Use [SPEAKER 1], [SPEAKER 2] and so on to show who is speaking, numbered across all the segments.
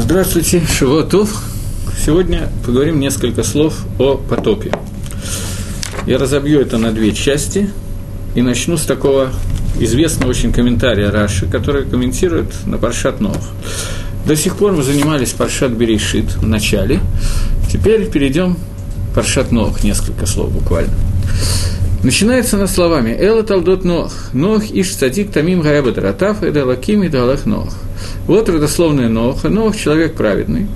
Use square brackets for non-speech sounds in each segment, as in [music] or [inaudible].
[SPEAKER 1] Здравствуйте, Шивотов. Сегодня поговорим несколько слов о потопе. Я разобью это на две части и начну с такого известного очень комментария Раши, который комментирует на Паршат Нох. До сих пор мы занимались Паршат Берешит в начале, теперь перейдем Паршат Нох, несколько слов буквально. Начинается на словами «Эла талдот Нох, Нох иш цадик тамим гаябат ратав эда лаким и далах Нох». Вот родословная Ноха. Нох – человек праведный,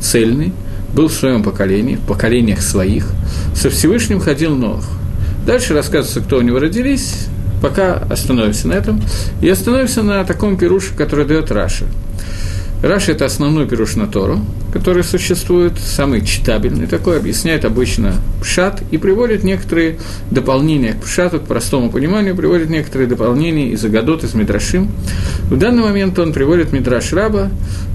[SPEAKER 1] цельный, был в своем поколении, в поколениях своих. Со Всевышним ходил Нох. Дальше рассказывается, кто у него родились, пока остановимся на этом. И остановимся на таком пируше, который дает Раша – Раши – это основной пируш на Тору, который существует, самый читабельный такой, объясняет обычно пшат и приводит некоторые дополнения к пшату, к простому пониманию, приводит некоторые дополнения из Агадот, из Мидрашим. В данный момент он приводит Мидраш Раба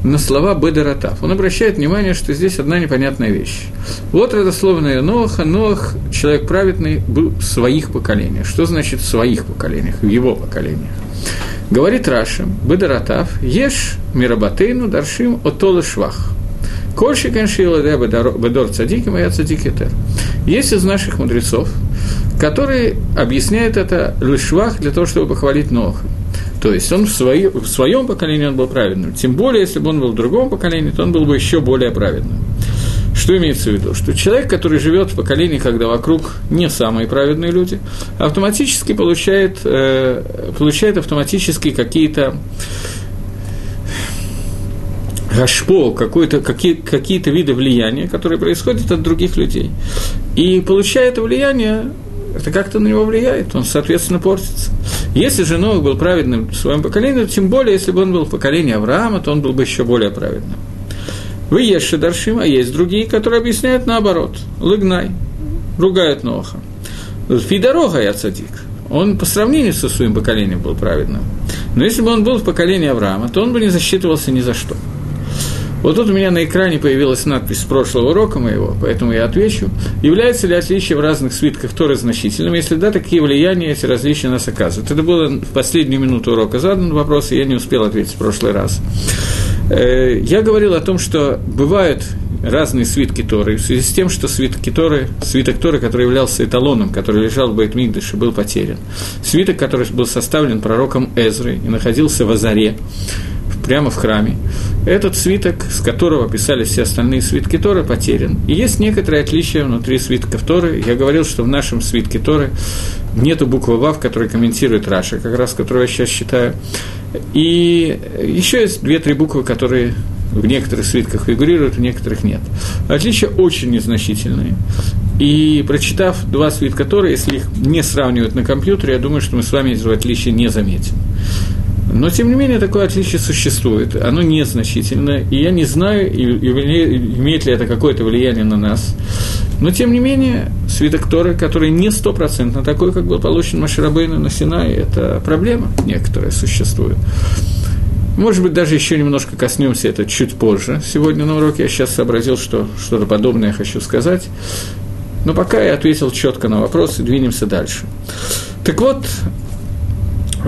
[SPEAKER 1] на слова Бедератав. Он обращает внимание, что здесь одна непонятная вещь. Вот родословная Ноаха. Ноах, человек праведный, был в своих поколениях. Что значит в своих поколениях, в его поколениях? Говорит Рашим, Бедаратав, ешь мирабатейну даршим отола швах. Кольши каншила де бедор цадиким, и я цадикетер. Есть из наших мудрецов, которые объясняют это лишвах для того, чтобы похвалить Ноха. То есть он в, свои, в своем поколении он был праведным. Тем более, если бы он был в другом поколении, то он был бы еще более праведным. Что имеется в виду? Что человек, который живет в поколении, когда вокруг не самые праведные люди, автоматически получает, э, получает автоматически какие-то гашпо, какие-то какие виды влияния, которые происходят от других людей. И получая это влияние, это как-то на него влияет, он, соответственно, портится. Если же Новых был праведным в своем поколении, тем более, если бы он был в поколении Авраама, то он был бы еще более праведным. Вы ешь Даршим, а есть другие, которые объясняют наоборот. Лыгнай, ругают Ноха. Фидорога я цадик. Он по сравнению со своим поколением был праведным. Но если бы он был в поколении Авраама, то он бы не засчитывался ни за что. Вот тут у меня на экране появилась надпись с прошлого урока моего, поэтому я отвечу. Является ли отличие в разных свитках Торы значительным? Если да, такие влияния эти различия нас оказывают. Это было в последнюю минуту урока задан вопрос, и я не успел ответить в прошлый раз. Э, я говорил о том, что бывают разные свитки Торы, в связи с тем, что свитки Торы, свиток Торы, который являлся эталоном, который лежал в Байтмигдыше, был потерян. Свиток, который был составлен пророком Эзрой и находился в Азаре, прямо в храме. Этот свиток, с которого писали все остальные свитки Торы, потерян. И есть некоторые отличия внутри свитков Торы. Я говорил, что в нашем свитке Торы нету буквы «Вав», которая комментирует Раша, как раз которую я сейчас считаю. И еще есть две-три буквы, которые в некоторых свитках фигурируют, в некоторых нет. Отличия очень незначительные. И прочитав два свитка Тора, если их не сравнивать на компьютере, я думаю, что мы с вами этого отличия не заметим. Но, тем не менее, такое отличие существует, оно незначительно, и я не знаю, имеет ли это какое-то влияние на нас. Но, тем не менее, свиток Торы, который не стопроцентно такой, как был получен Маширабейну на Синае, это проблема некоторая существует. Может быть, даже еще немножко коснемся это чуть позже. Сегодня на уроке я сейчас сообразил, что что-то подобное я хочу сказать. Но пока я ответил четко на вопрос и двинемся дальше. Так вот,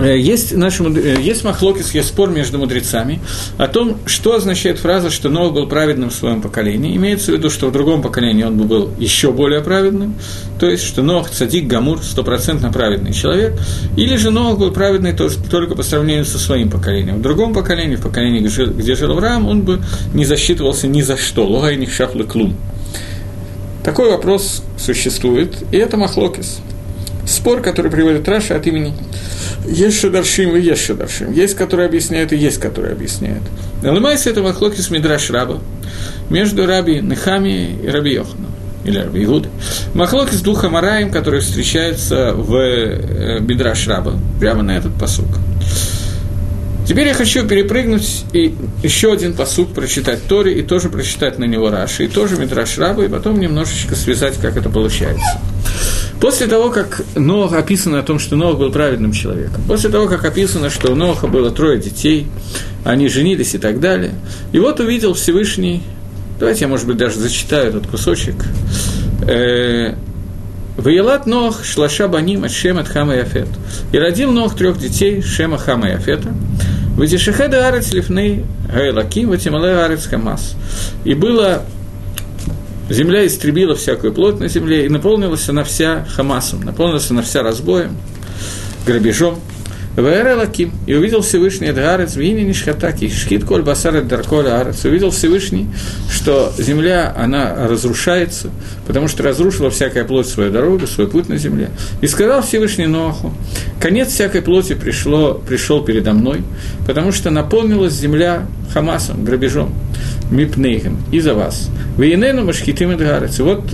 [SPEAKER 1] есть, наши, э, есть махлокис, есть спор между мудрецами о том, что означает фраза, что Нох был праведным в своем поколении. Имеется в виду, что в другом поколении он бы был еще более праведным, то есть, что Нох, Цадик, Гамур, стопроцентно праведный человек, или же Нох был праведный только по сравнению со своим поколением. В другом поколении, в поколении, где жил Авраам, он бы не засчитывался ни за что, логай не шафлы клум. Такой вопрос существует, и это махлокис. Спор, который приводит Раша от имени есть Шадаршим и есть Шадаршим. Есть, которые объясняют, и есть, которые объясняют. Налымайся это Махлокис Мидраш Раба между Раби Нехами и Раби Йоханом или Раби Игуд. Махлок из двух Амараем, которые встречаются в э, Бидраш Раба, прямо на этот посук. Теперь я хочу перепрыгнуть и еще один посук прочитать Тори, и тоже прочитать на него Раши, и тоже Мидраш Раба, и потом немножечко связать, как это получается. После того, как Ноах описано о том, что Ноах был праведным человеком, после того, как описано, что у Ноаха было трое детей, они женились и так далее, и вот увидел Всевышний, давайте я, может быть, даже зачитаю этот кусочек, э, Ваелат Нох шлаша баним от Шема Хама и Афет. И родил Нох трех детей Шема Хама и Афета. Ватишехеда арец лифны гайлаки, ватимале арец хамас. И было Земля истребила всякую плоть на земле, и наполнилась она вся хамасом, наполнилась она вся разбоем, грабежом. Ваэра Лаким, и увидел Всевышний Эдгарец, Вини Нишхатаки, Шхит Коль Басар Дарколя Арец, увидел Всевышний, что земля, она разрушается, потому что разрушила всякая плоть свою дорогу, свой путь на земле. И сказал Всевышний Ноаху, конец всякой плоти пришло, пришел передо мной, потому что наполнилась земля Хамасом, грабежом, Мипнейхем, из-за вас. Вейнену Машхитим Эдгарец, и вот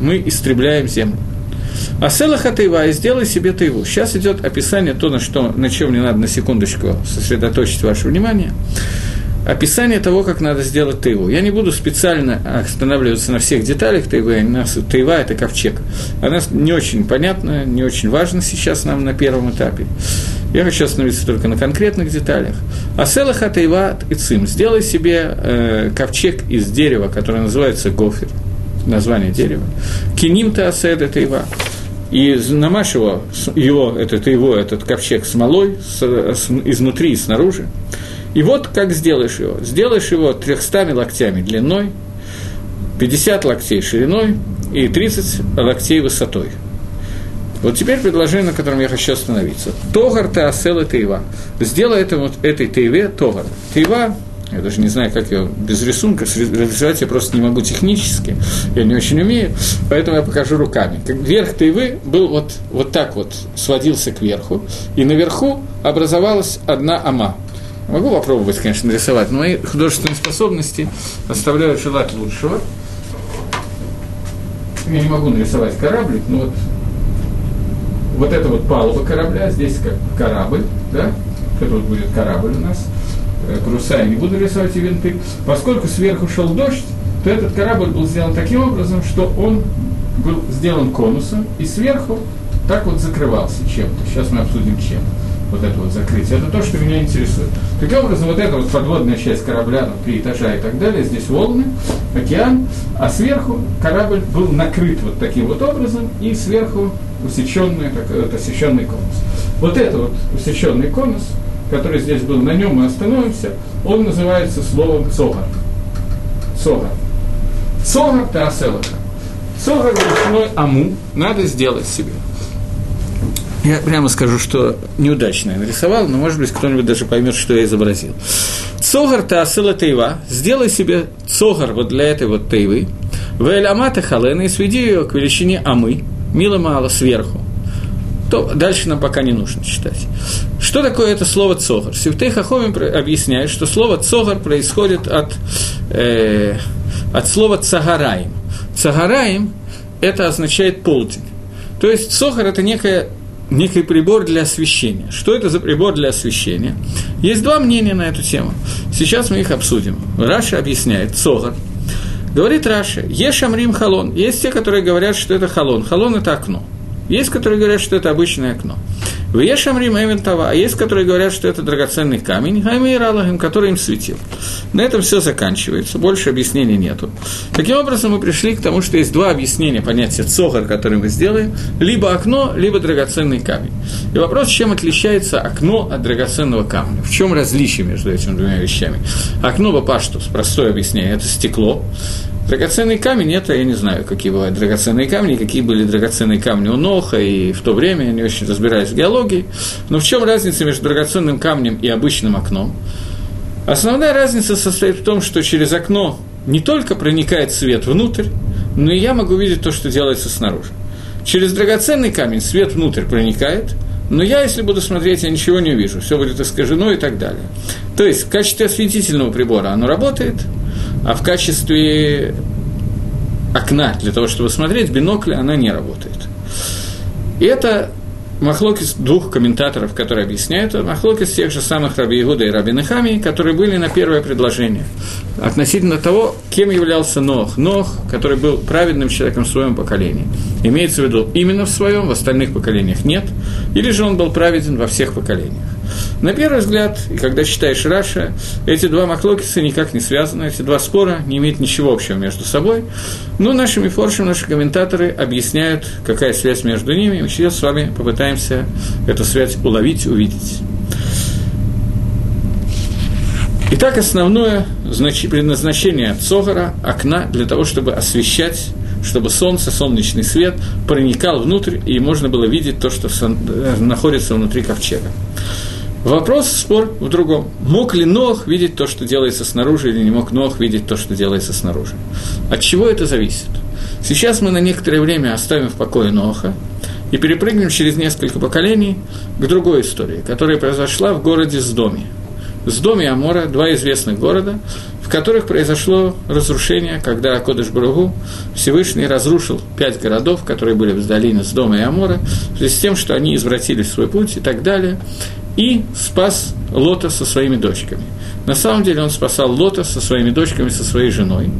[SPEAKER 1] мы истребляем землю. А селаха тайва, и сделай себе тайву. Сейчас идет описание, то, на, что, на чем мне надо на секундочку сосредоточить ваше внимание. Описание того, как надо сделать тайву. Я не буду специально останавливаться на всех деталях тайвы. Тайва – это ковчег. Она не очень понятна, не очень важна сейчас нам на первом этапе. Я хочу остановиться только на конкретных деталях. А селаха тайва и цим. Сделай себе э, ковчег из дерева, которое называется гофер название дерева. Киним Таасед Тайва и намажь его, его, этот его, этот ковчег смолой с, с, изнутри и снаружи. И вот как сделаешь его. Сделаешь его 300 локтями длиной, 50 локтей шириной и 30 локтей высотой. Вот теперь предложение, на котором я хочу остановиться. Тогар Таасела Тейва. Сделай это, вот, этой Тейве Тогар. Тейва я даже не знаю, как ее без рисунка реализовать, я просто не могу технически, я не очень умею, поэтому я покажу руками. Верх тайвы был вот, вот так вот, сводился к верху, и наверху образовалась одна ама. Могу попробовать, конечно, нарисовать, но мои художественные способности оставляют желать лучшего. Я не могу нарисовать кораблик, но вот, вот это вот палуба корабля, здесь как корабль, да, это вот будет корабль у нас – паруса, я не буду рисовать и винты. Поскольку сверху шел дождь, то этот корабль был сделан таким образом, что он был сделан конусом и сверху так вот закрывался чем-то. Сейчас мы обсудим чем. Вот это вот закрытие. Это то, что меня интересует. Таким образом, вот эта вот подводная часть корабля, ну, три этажа и так далее, здесь волны, океан, а сверху корабль был накрыт вот таким вот образом, и сверху усеченный, так, это усеченный конус. Вот это вот усеченный конус, который здесь был, на нем мы остановимся, он называется словом цогар. Цогар. Цогар таселаха. Цогар величиной аму надо сделать себе. Я прямо скажу, что неудачно я нарисовал, но, может быть, кто-нибудь даже поймет, что я изобразил. Цогар таасела тейва. Сделай себе цогар вот для этой вот тейвы. Вэль амата халена и сведи ее к величине амы, мило-мало сверху то дальше нам пока не нужно читать. Что такое это слово «цогар»? Севтей Хахомин объясняет, что слово «цогар» происходит от, э, от слова «цагараем». «Цагараем» – это означает полдень. То есть «цогар» – это некая некий прибор для освещения. Что это за прибор для освещения? Есть два мнения на эту тему. Сейчас мы их обсудим. Раши объясняет, צוהר. Говорит Раши, יש אומרים חלון. Есть те, которые говорят, что это халон. Халон – это окно. Есть, которые говорят, что это обычное окно. ויש אומרים אבן טובה, а есть, которые говорят, что это драгоценный камень, המאירה להם, который им светил. На этом все заканчивается, больше объяснений нету. Таким образом, мы пришли к тому, что есть два объяснения понятия צוהר, который мы сделаем, либо окно, либо драгоценный камень. И вопрос, чем отличается окно от драгоценного камня? В чем различие между этими двумя вещами? Окно Бапаштус, простое объяснение, это стекло, Драгоценный камень – это, я не знаю, какие бывают драгоценные камни, какие были драгоценные камни у Ноха, и в то время я не очень разбираюсь в геологии. Но в чем разница между драгоценным камнем и обычным окном? Основная разница состоит в том, что через окно не только проникает свет внутрь, но и я могу видеть то, что делается снаружи. Через драгоценный камень свет внутрь проникает, но я, если буду смотреть, я ничего не увижу, все будет искажено и так далее. То есть в качестве осветительного прибора оно работает, а в качестве окна для того, чтобы смотреть, бинокля, она не работает. И это Махлокис двух комментаторов, которые объясняют, Махлокис тех же самых Раби Игуда и Раби Нехами, которые были на первое предложение. Относительно того, кем являлся Нох. Нох, который был праведным человеком в своем поколении. Имеется в виду именно в своем, в остальных поколениях нет. Или же он был праведен во всех поколениях. На первый взгляд, и когда читаешь Раша, эти два маклокиса никак не связаны, эти два спора не имеют ничего общего между собой. Но наши мифоршим, наши комментаторы объясняют, какая связь между ними, и мы сейчас с вами попытаемся эту связь уловить, увидеть. Итак, основное предназначение Цогара – окна для того, чтобы освещать, чтобы солнце, солнечный свет проникал внутрь, и можно было видеть то, что э, находится внутри ковчега. Вопрос, спор в другом. Мог ли Нох видеть то, что делается снаружи, или не мог Нох видеть то, что делается снаружи? От чего это зависит? Сейчас мы на некоторое время оставим в покое Ноха и перепрыгнем через несколько поколений к другой истории, которая произошла в городе Сдоме. Сдоме и Амора – два известных города, в которых произошло разрушение, когда Акодыш Баругу Всевышний разрушил пять городов, которые были в долине Сдома и Амора, в связи с тем, что они извратили свой путь и так далее и спас Лота со своими дочками. На самом деле он спасал Лота со своими дочками, со своей женой.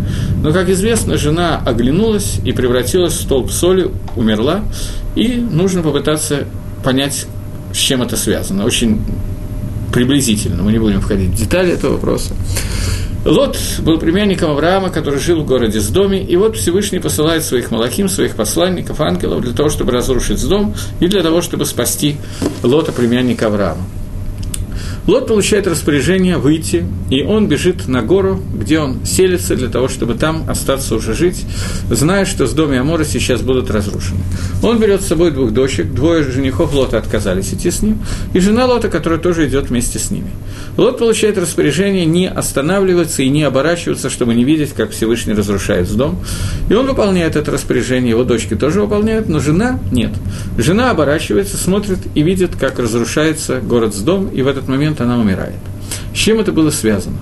[SPEAKER 1] Но, как известно, жена оглянулась и превратилась в столб соли, умерла, и нужно попытаться понять, с чем это связано. Очень приблизительно, мы не будем входить в детали этого вопроса. Лот был племянником Авраама, который жил в городе Сдоме, и вот Всевышний посылает своих малахим, своих посланников, ангелов для того, чтобы разрушить Сдом и для того, чтобы спасти Лота, племянника Авраама. Лот получает распоряжение выйти, и он бежит на гору, где он селится для того, чтобы там остаться уже жить, зная, что с дома Амора сейчас будут разрушены. Он берет с собой двух дочек, двое женихов Лота отказались идти с ним, и жена Лота, которая тоже идет вместе с ними. Лот получает распоряжение не останавливаться и не оборачиваться, чтобы не видеть, как Всевышний разрушает дом. И он выполняет это распоряжение, его дочки тоже выполняют, но жена нет. Жена оборачивается, смотрит и видит, как разрушается город с дом, и в этот момент момент она умирает. С чем это было связано?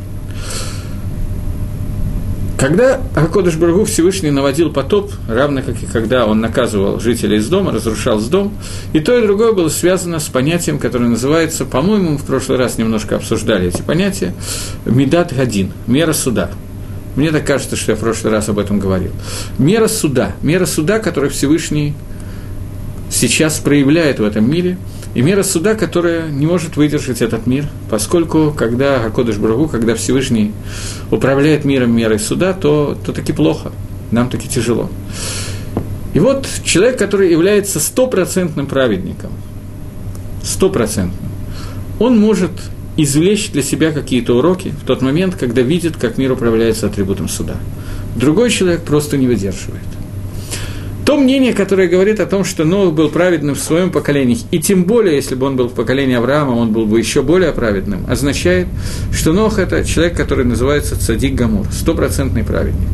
[SPEAKER 1] Когда Акодыш Баргу Всевышний наводил потоп, равно как и когда он наказывал жителей из дома, разрушал с дом, и то, и другое было связано с понятием, которое называется, по-моему, мы в прошлый раз немножко обсуждали эти понятия, медат гадин, мера суда. Мне так кажется, что я в прошлый раз об этом говорил. Мера суда, мера суда, которую Всевышний сейчас проявляет в этом мире – и мера суда, которая не может выдержать этот мир, поскольку когда Акодыш Брагу, когда Всевышний управляет миром мерой суда, то, то таки плохо, нам таки тяжело. И вот человек, который является стопроцентным праведником, стопроцентным, он может извлечь для себя какие-то уроки в тот момент, когда видит, как мир управляется атрибутом суда. Другой человек просто не выдерживает. То мнение, которое говорит о том, что Нох был праведным в своем поколении, и тем более, если бы он был в поколении Авраама, он был бы еще более праведным, означает, что Нох – это человек, который называется Цадик Гамур, стопроцентный праведник.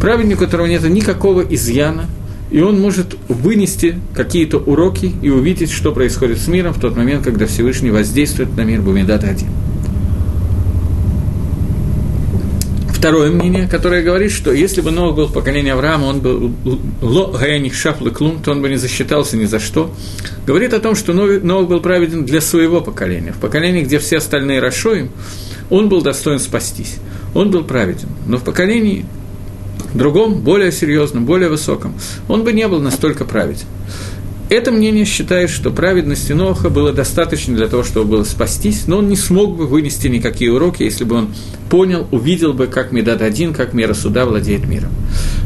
[SPEAKER 1] Праведник, у которого нет никакого изъяна, и он может вынести какие-то уроки и увидеть, что происходит с миром в тот момент, когда Всевышний воздействует на мир Бумидат-1. Второе мнение, которое говорит, что если бы Новый был в поколении Авраама, он был ло гаяних шафлы клум, то он бы не засчитался ни за что. Говорит о том, что Новый был праведен для своего поколения. В поколении, где все остальные расшоим, он был достоин спастись. Он был праведен. Но в поколении другом, более серьезном, более высоком, он бы не был настолько праведен. Это мнение считает, что праведности Ноха было достаточно для того, чтобы было спастись, но он не смог бы вынести никакие уроки, если бы он понял, увидел бы, как Медад один, как мера суда владеет миром.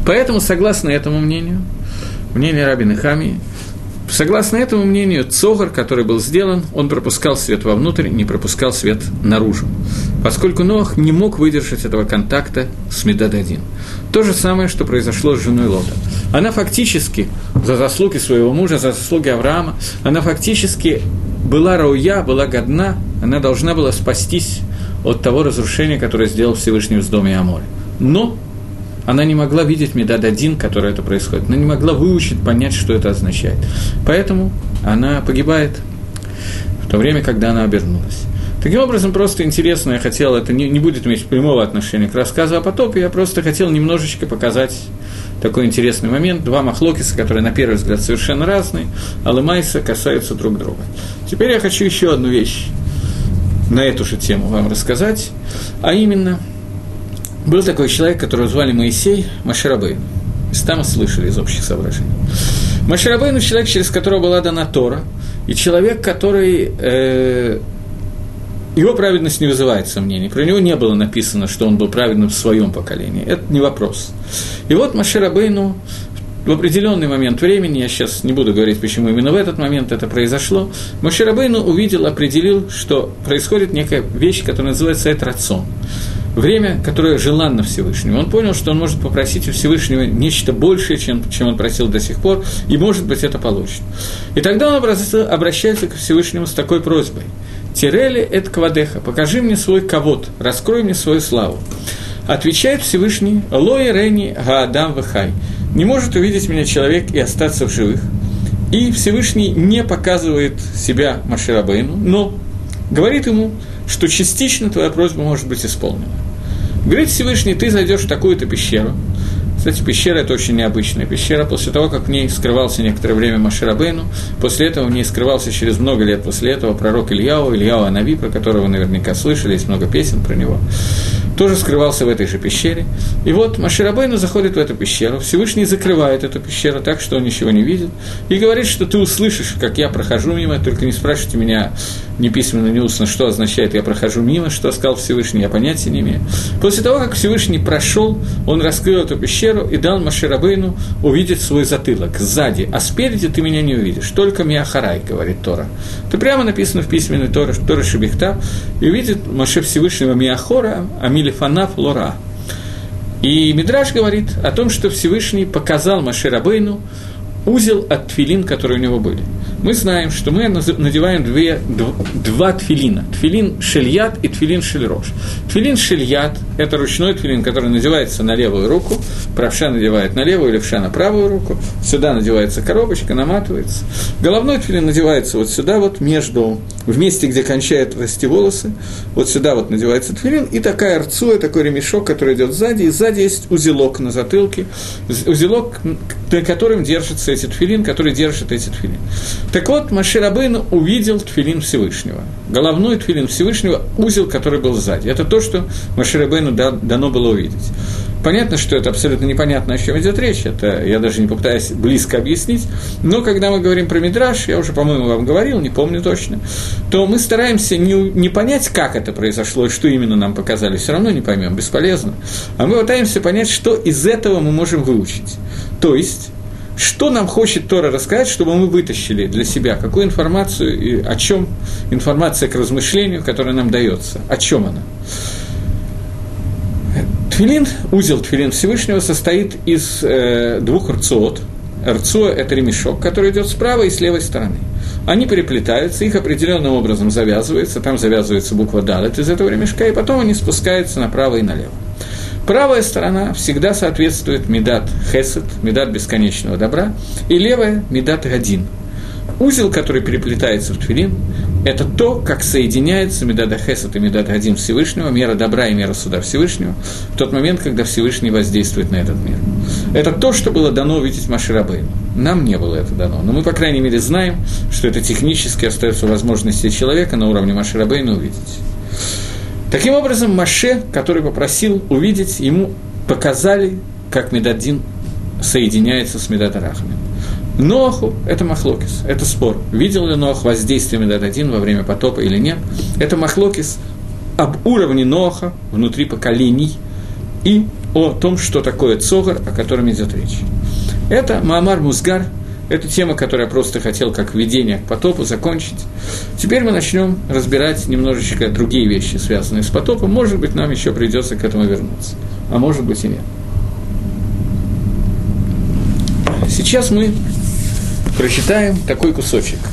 [SPEAKER 1] Поэтому, согласно этому мнению, мнению Рабины Хами, Согласно этому мнению, цогар, который был сделан, он пропускал свет вовнутрь, не пропускал свет наружу, поскольку Ноах не мог выдержать этого контакта с Медададин. То же самое, что произошло с женой Лота. Она фактически, за заслуги своего мужа, за заслуги Авраама, она фактически была рауя, была годна, она должна была спастись от того разрушения, которое сделал Всевышний в доме Аморе. Но она не могла видеть Медад один, который это происходит. Она не могла выучить, понять, что это означает. Поэтому она погибает в то время, когда она обернулась. Таким образом, просто интересно, я хотел, это не, не будет иметь прямого отношения к рассказу о потопе, я просто хотел немножечко показать такой интересный момент. Два махлокиса, которые на первый взгляд совершенно разные, а Лымайса касаются друг друга. Теперь я хочу еще одну вещь на эту же тему вам рассказать, а именно – был такой человек, которого звали Моисей Маширабейн. Там слышали из общих соображений. Маширабейн – человек, через которого была дана Тора, и человек, который э, его праведность не вызывает сомнений. Про него не было написано, что он был праведным в своем поколении. Это не вопрос. И вот Маширабейну в определенный момент времени, я сейчас не буду говорить, почему именно в этот момент это произошло, Мошерабейну увидел, определил, что происходит некая вещь, которая называется «этрацон» время, которое желанно Всевышнему. Он понял, что он может попросить у Всевышнего нечто большее, чем, чем он просил до сих пор, и, может быть, это получит. И тогда он обращается к Всевышнему с такой просьбой. «Тирели эт квадеха, покажи мне свой ковод, раскрой мне свою славу». Отвечает Всевышний «Лои рени гаадам вахай». Не может увидеть меня человек и остаться в живых. И Всевышний не показывает себя Маширабейну, но говорит ему, что частично твоя просьба может быть исполнена. Говорит Всевышний, ты зайдешь в такую-то пещеру. Кстати, пещера – это очень необычная пещера. После того, как в ней скрывался некоторое время Маширабейну, после этого в ней скрывался через много лет после этого пророк Ильяу, Ильяу Анави, про которого вы наверняка слышали, есть много песен про него тоже скрывался в этой же пещере. И вот Маширабейну заходит в эту пещеру, Всевышний закрывает эту пещеру так, что он ничего не видит, и говорит, что ты услышишь, как я прохожу мимо, только не спрашивайте меня ни письменно, ни устно, что означает «я прохожу мимо», что сказал Всевышний, я понятия не имею. После того, как Всевышний прошел, он раскрыл эту пещеру и дал Маширабейну увидеть свой затылок сзади, а спереди ты меня не увидишь, только Миахарай, говорит Тора. Это прямо написано в письменной Торе, Торе Шебихта, и увидит Маше Всевышнего Миахора, Амиль Лифанав Лора. И Мидраш говорит о том, что Всевышний показал Маширабейну узел от тфилин, которые у него были. Мы знаем, что мы надеваем две, два тфилина. Тфилин шельят и тфилин шельрош. Тфилин шельят – это ручной тфилин, который надевается на левую руку. Правша надевает на левую, левша на правую руку. Сюда надевается коробочка, наматывается. Головной тфилин надевается вот сюда, вот между, в месте, где кончают расти волосы. Вот сюда вот надевается тфилин. И такая рцуя, такой ремешок, который идет сзади. И сзади есть узелок на затылке. Узелок, на котором держится эти тфилин, который держит эти тфилин. Так вот, Маширабейн увидел тфилин Всевышнего. Головной тфилин Всевышнего, узел, который был сзади. Это то, что Маширабейну дано было увидеть. Понятно, что это абсолютно непонятно, о чем идет речь, это я даже не попытаюсь близко объяснить, но когда мы говорим про Мидраш, я уже, по-моему, вам говорил, не помню точно, то мы стараемся не, не понять, как это произошло и что именно нам показали, все равно не поймем, бесполезно, а мы пытаемся понять, что из этого мы можем выучить. То есть, что нам хочет Тора рассказать, чтобы мы вытащили для себя, какую информацию и о чем информация к размышлению, которая нам дается, о чем она. Тфилин, узел Тфилин Всевышнего состоит из э, двух рцот. Рцо – это ремешок, который идет с правой и с левой стороны. Они переплетаются, их определенным образом завязывается, там завязывается буква «далет» из этого ремешка, и потом они спускаются направо и налево. Правая сторона всегда соответствует медат хесед, медат бесконечного добра, и левая – медат гадин. Узел, который переплетается в твилин, это то, как соединяется медада хесед и медад гадин Всевышнего, мера добра и мера суда Всевышнего, в тот момент, когда Всевышний воздействует на этот мир. Это то, что было дано увидеть Маширабейну. Нам не было это дано, но мы, по крайней мере, знаем, что это технически остается возможности человека на уровне Маширабейна увидеть. Таким образом, Маше, который попросил увидеть, ему показали, как Медадин соединяется с Медатарахами. Ноаху – это махлокис, это спор. Видел ли Ноах воздействие Медададин во время потопа или нет? Это махлокис об уровне Ноаха внутри поколений и о том, что такое цогар, о котором идет речь. Это Маамар Музгар – это тема, которую я просто хотел как введение к потопу закончить. Теперь мы начнем разбирать немножечко другие вещи, связанные с потопом. Может быть, нам еще придется к этому вернуться. А может быть и нет. Сейчас мы прочитаем такой кусочек –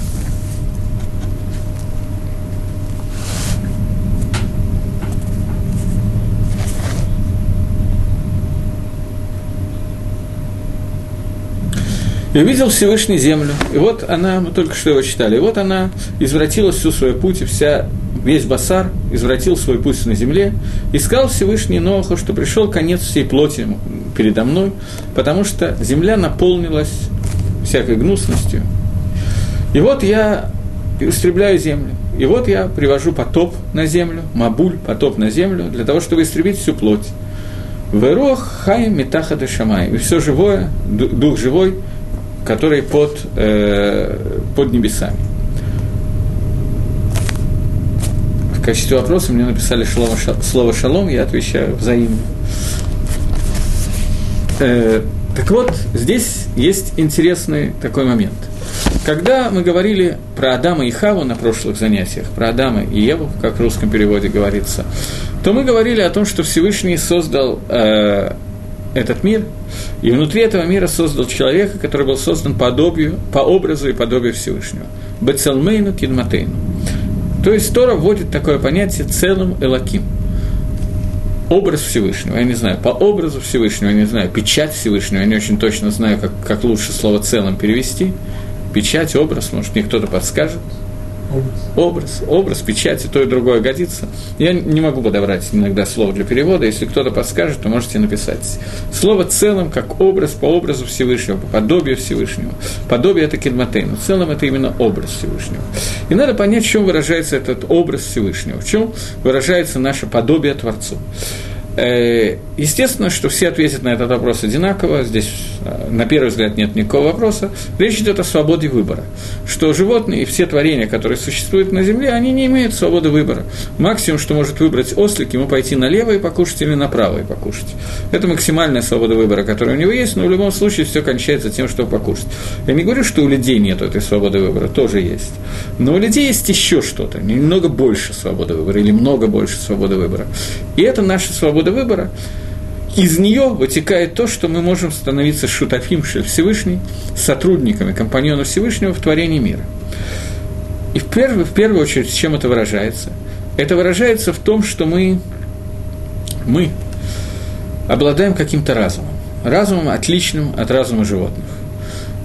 [SPEAKER 1] И увидел Всевышний землю. И вот она, мы только что его читали, и вот она извратила всю свою путь, и вся, весь басар извратил свой путь на земле. И сказал Всевышний Ноаху, что пришел конец всей плоти передо мной, потому что земля наполнилась всякой гнусностью. И вот я истребляю землю. И вот я привожу потоп на землю, мабуль, потоп на землю, для того, чтобы истребить всю плоть. Верох хай метаха шамай. И все живое, дух живой – который под, э, под небесами. В качестве вопроса мне написали слово, слово «шалом», я отвечаю взаимно. Э, Так вот, здесь есть интересный такой момент. Когда мы говорили про Адама и Хаву на прошлых занятиях, про Адама и Еву, как в русском переводе говорится, то мы говорили о том, что Всевышний создал э, этот мир, и внутри этого мира создал человека, который был создан по, подобию, по образу и подобию Всевышнего. Бецелмейну кидматейну. То есть Тора вводит такое понятие целым элаким – образ Всевышнего, я не знаю, по образу Всевышнего, я не знаю, печать Всевышнего, я не очень точно знаю, как, как лучше слово целым перевести. Печать, образ, может, мне кто-то подскажет – Образ. Образ, печать, и то и другое годится. Я не могу подобрать иногда слово для перевода, если кто-то подскажет, то можете написать. Слово целым, как образ по образу Всевышнего, по подобию Всевышнего. Подобие – это кедматейн, но в целом это именно образ Всевышнего. И надо понять, в чем выражается этот образ Всевышнего, в чем выражается наше подобие Творцу. Э, естественно, что все ответят на этот вопрос одинаково, здесь э, на первый взгляд нет никакого вопроса. Речь идет о свободе выбора, что животные и все творения, которые существуют на Земле, они не имеют свободы выбора. Максимум, что может выбрать ослик, ему пойти налево и покушать или направо и покушать. Это максимальная свобода выбора, которая у него есть, но в любом случае все кончается тем, что покушать. Я не говорю, что у людей нет этой свободы выбора, тоже есть. Но у людей есть еще что-то, немного больше свободы выбора или много больше свободы выбора. И это наша свобода свобода выбора, из нее вытекает то, что мы можем становиться шутафим Всевышний, сотрудниками, компаньонов Всевышнего в творении мира. И в первую, в первую очередь, чем это выражается? Это выражается в том, что мы, мы обладаем каким-то разумом. Разумом, отличным от разума животных.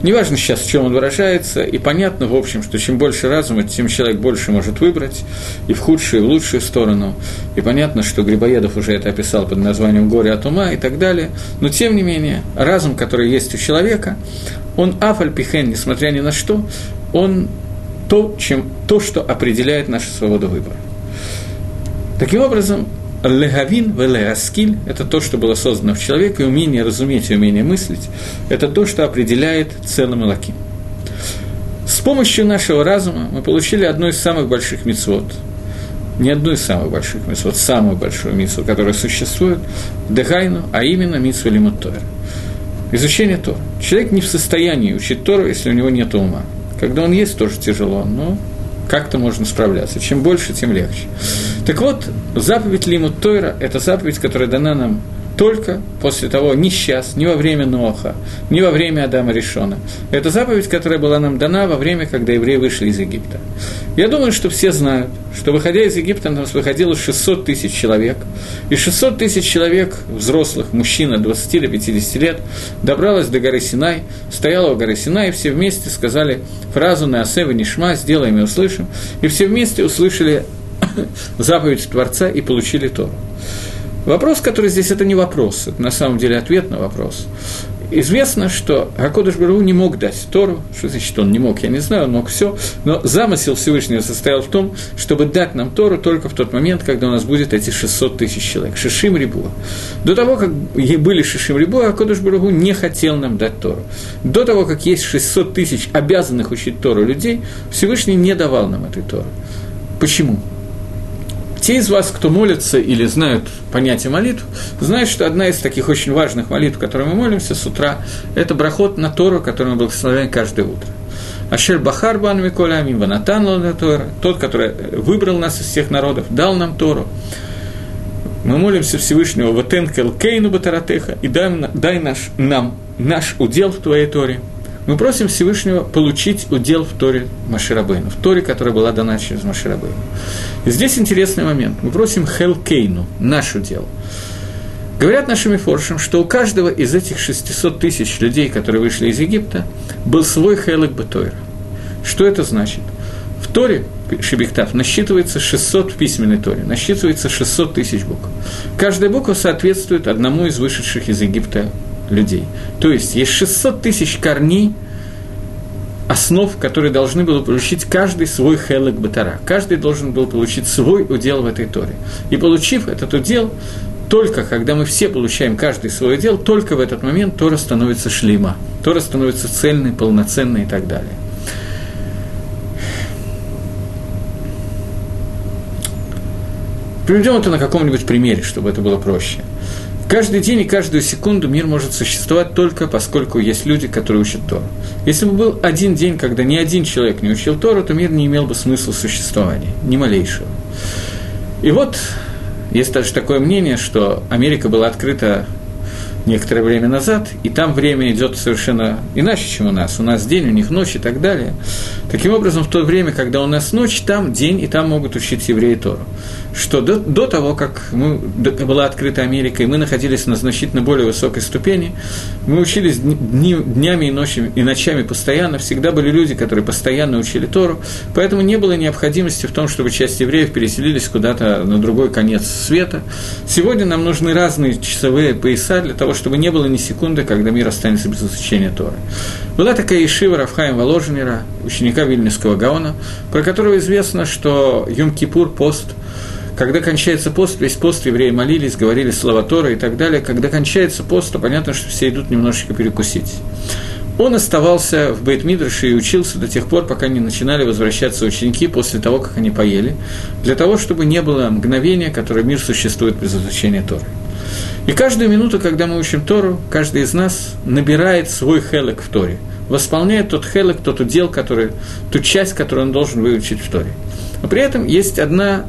[SPEAKER 1] Неважно сейчас, в чем он выражается, и понятно, в общем, что чем больше разума, тем человек больше может выбрать, и в худшую, и в лучшую сторону. И понятно, что Грибоедов уже это описал под названием «Горе от ума» и так далее. Но, тем не менее, разум, который есть у человека, он афальпихен, несмотря ни на что, он то, чем, то, что определяет нашу свободу выбора. Таким образом, Легавин велеаскиль – это то, что было создано в человеке, умение разуметь и умение мыслить – это то, что определяет целым Элаким. С помощью нашего разума мы получили одну из самых больших мецвод, не одну из самых больших мецвод, самую большую митсву, которая существует, Дехайну, а именно митсву Лимут Тора. Изучение Тора. Человек не в состоянии учить Тору, если у него нет ума. Когда он есть, тоже тяжело, но как-то можно справляться. Чем больше, тем легче. Так вот, заповедь Лимут Тойра – это заповедь, которая дана нам только после того, ни сейчас, ни во время Ноаха, ни во время Адама Решона. Это заповедь, которая была нам дана во время, когда евреи вышли из Египта. Я думаю, что все знают, что выходя из Египта, нас выходило 600 тысяч человек, и 600 тысяч человек, взрослых, мужчин от 20 до 50 лет, добралась до горы Синай, стояла у горы Синай, и все вместе сказали фразу «На Асева Нишма, сделаем и услышим», и все вместе услышали [coughs] заповедь Творца и получили Тору. Вопрос, который здесь, это не вопрос, это на самом деле ответ на вопрос. Известно, что Акодыш Бару не мог дать Тору, что значит он не мог, я не знаю, он мог все, но замысел Всевышнего состоял в том, чтобы дать нам Тору только в тот момент, когда у нас будет эти 600 тысяч человек, Шишим Рибуа. До того, как были Шишим Рибуа, Акодыш Бару не хотел нам дать Тору. До того, как есть 600 тысяч обязанных учить Тору людей, Всевышний не давал нам этой Торы. Почему? Те из вас, кто молится или знают понятие молитв, знают, что одна из таких очень важных молитв, которой мы молимся с утра, это брахот на Тору, который мы благословляем каждое утро. Ашер Бахар Бан Миколя Амин Ванатан Тора, тот, который выбрал нас из всех народов, дал нам Тору. Мы молимся Всевышнего Ватен Келкейну Батаратеха и дай, дай наш, нам наш удел в Твоей Торе – мы просим Всевышнего получить удел в Торе Маширабейну, в Торе, которая была дана через Маширабейну. И здесь интересный момент. Мы просим Хелкейну, наш удел. Говорят нашими форшем, что у каждого из этих 600 тысяч людей, которые вышли из Египта, был свой Хелек Бетойра. Что это значит? В Торе Шибихтав насчитывается 600 в письменной Торе, насчитывается 600 тысяч букв. Каждая буква соответствует одному из вышедших из Египта людей. То есть есть 600 тысяч корней, основ, которые должны были получить каждый свой хелек батара. Каждый должен был получить свой удел в этой Торе. И получив этот удел, только когда мы все получаем каждый свой удел, только в этот момент Тора становится шлейма. Тора становится цельной, полноценной и так далее. Приведем это на каком-нибудь примере, чтобы это было проще. Каждый день и каждую секунду мир может существовать только поскольку есть люди, которые учат Тору. Если бы был один день, когда ни один человек не учил Тору, то мир не имел бы смысла существования, ни малейшего. И вот есть даже такое мнение, что Америка была открыта некоторое время назад, и там время идет совершенно иначе, чем у нас. У нас день, у них ночь и так далее. Таким образом, в то время, когда у нас ночь, там день, и там могут учить евреи Тору. Что до, до того, как мы, была открыта Америка, и мы находились на значительно более высокой ступени, мы учились дни, днями и, ночами, и ночами постоянно, всегда были люди, которые постоянно учили Тору, поэтому не было необходимости в том, чтобы часть евреев переселились куда-то на другой конец света. Сегодня нам нужны разные часовые пояса для того, чтобы не было ни секунды, когда мир останется без изучения Торы. Была такая Ишива Рафхаем Воложенера, ученика Вильнюсского Гаона, про которого известно, что Йом-Кипур, пост, когда кончается пост, весь пост евреи молились, говорили слова Тора и так далее. Когда кончается пост, то понятно, что все идут немножечко перекусить. Он оставался в Бейт-Мидрше и учился до тех пор, пока не начинали возвращаться ученики после того, как они поели, для того, чтобы не было мгновения, которое мир существует без изучения Торы. И каждую минуту, когда мы учим Тору, каждый из нас набирает свой хелек в Торе, восполняет тот хелек, тот удел, который, ту часть, которую он должен выучить в Торе. Но при этом есть одна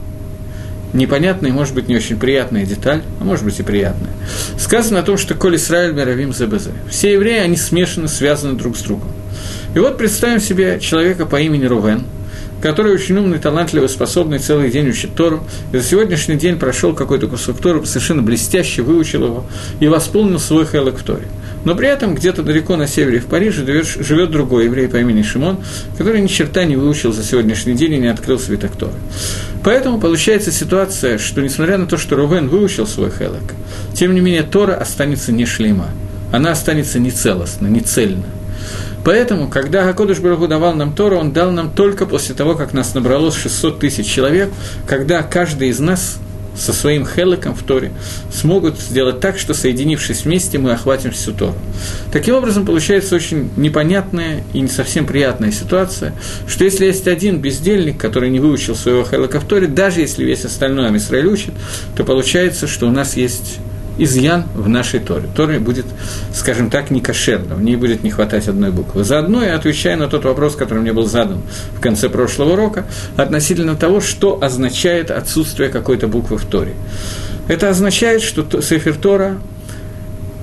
[SPEAKER 1] непонятная, может быть, не очень приятная деталь, а может быть и приятная. Сказано о том, что «Коль Исраиль Меравим ЗБЗ». Все евреи, они смешаны, связаны друг с другом. И вот представим себе человека по имени Рувен – который очень умный, талантливый, способный, целый день учит Тору. И за сегодняшний день прошел какой-то кусок Торы, совершенно блестяще выучил его и восполнил свой хелок в Торе. Но при этом где-то далеко на севере в Париже живет другой еврей по имени Шимон, который ни черта не выучил за сегодняшний день и не открыл свиток Торы. Поэтому получается ситуация, что несмотря на то, что Рувен выучил свой хелок, тем не менее Тора останется не шлема. Она останется не целостна. Поэтому, когда Гакодыш Барагу давал нам Тору, он дал нам только после того, как нас набралось 600 тысяч человек, когда каждый из нас со своим хеликом в Торе смогут сделать так, что, соединившись вместе, мы охватим всю Тору. Таким образом, получается очень непонятная и не совсем приятная ситуация, что если есть один бездельник, который не выучил своего хелика в Торе, даже если весь остальной Амисраиль учит, то получается, что у нас есть изъян в нашей Торе. Торе будет, скажем так, не кошерно, в ней будет не хватать одной буквы. Заодно я отвечаю на тот вопрос, который мне был задан в конце прошлого урока, относительно того, что означает отсутствие какой-то буквы в Торе. Это означает, что Сефер Тора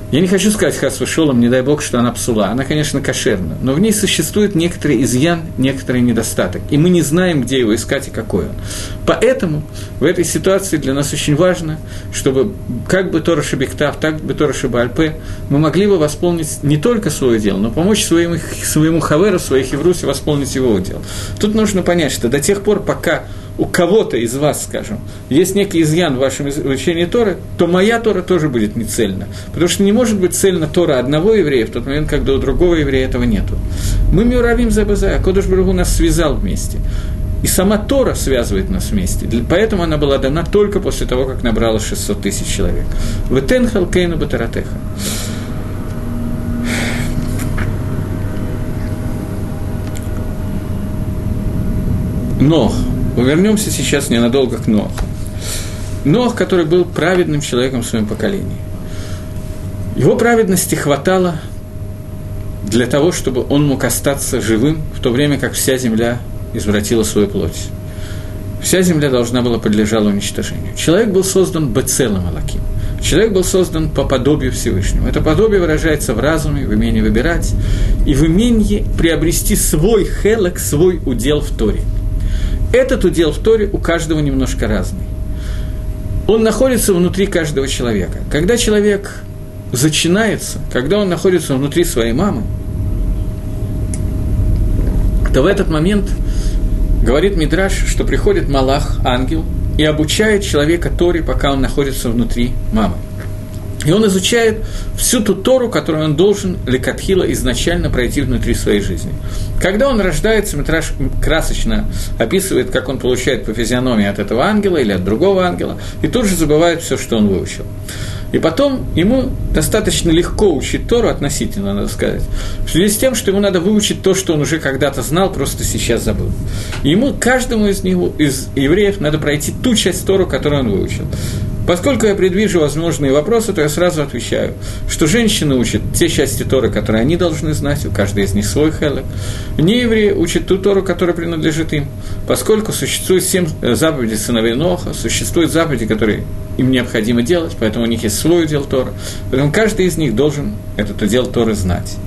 [SPEAKER 1] я не хочу сказать Хас Шолом, не дай бог, что она псула. Она, конечно, кошерна, но в ней существует некоторый изъян, некоторый недостаток, и мы не знаем, где его искать и какой он. Поэтому в этой ситуации для нас очень важно, чтобы как бы Тора Шабиктав, так бы Тора Шабальпе, мы могли бы восполнить не только свое дело, но помочь своему, своему Хаверу, своей Хеврусе восполнить его дело. Тут нужно понять, что до тех пор, пока у кого-то из вас, скажем, есть некий изъян в вашем изучении Торы, то моя Тора тоже будет не цельна. Потому что не может быть цельна Тора одного еврея в тот момент, когда у другого еврея этого нету. Мы мюравим за БЗ, а Кодыш Брагу нас связал вместе. И сама Тора связывает нас вместе. Поэтому она была дана только после того, как набрала 600 тысяч человек. Ветенхал кейну батаратеха. Но Вернемся сейчас ненадолго к Ноаху. Ноах, который был праведным человеком в своем поколении. Его праведности хватало для того, чтобы он мог остаться живым, в то время как вся земля извратила свою плоть. Вся земля должна была подлежала уничтожению. Человек был создан бецелом Алаким. Человек был создан по подобию Всевышнему. Это подобие выражается в разуме, в умении выбирать и в умении приобрести свой хелек, свой удел в Торе – этот удел в Торе у каждого немножко разный. Он находится внутри каждого человека. Когда человек зачинается, когда он находится внутри своей мамы, то в этот момент говорит Мидраш, что приходит Малах, ангел, и обучает человека Торе, пока он находится внутри мамы. И он изучает всю ту Тору, которую он должен Лекатхила изначально пройти внутри своей жизни. Когда он рождается, Митраж красочно описывает, как он получает по физиономии от этого ангела или от другого ангела, и тут же забывает все, что он выучил. И потом ему достаточно легко учить Тору, относительно, надо сказать, в связи с тем, что ему надо выучить то, что он уже когда-то знал, просто сейчас забыл. И ему, каждому из, него, из евреев, надо пройти ту часть Тору, которую он выучил. Поскольку я предвижу возможные вопросы, то я сразу отвечаю, что женщины учат те части Торы, которые они должны знать, у каждой из них свой хелек. Неевреи учат ту Тору, которая принадлежит им, поскольку существует семь э, заповедей сыновей Ноха, существуют заповеди, которые им необходимо делать, поэтому у них есть свой удел Тора. Поэтому каждый из них должен этот удел Торы знать.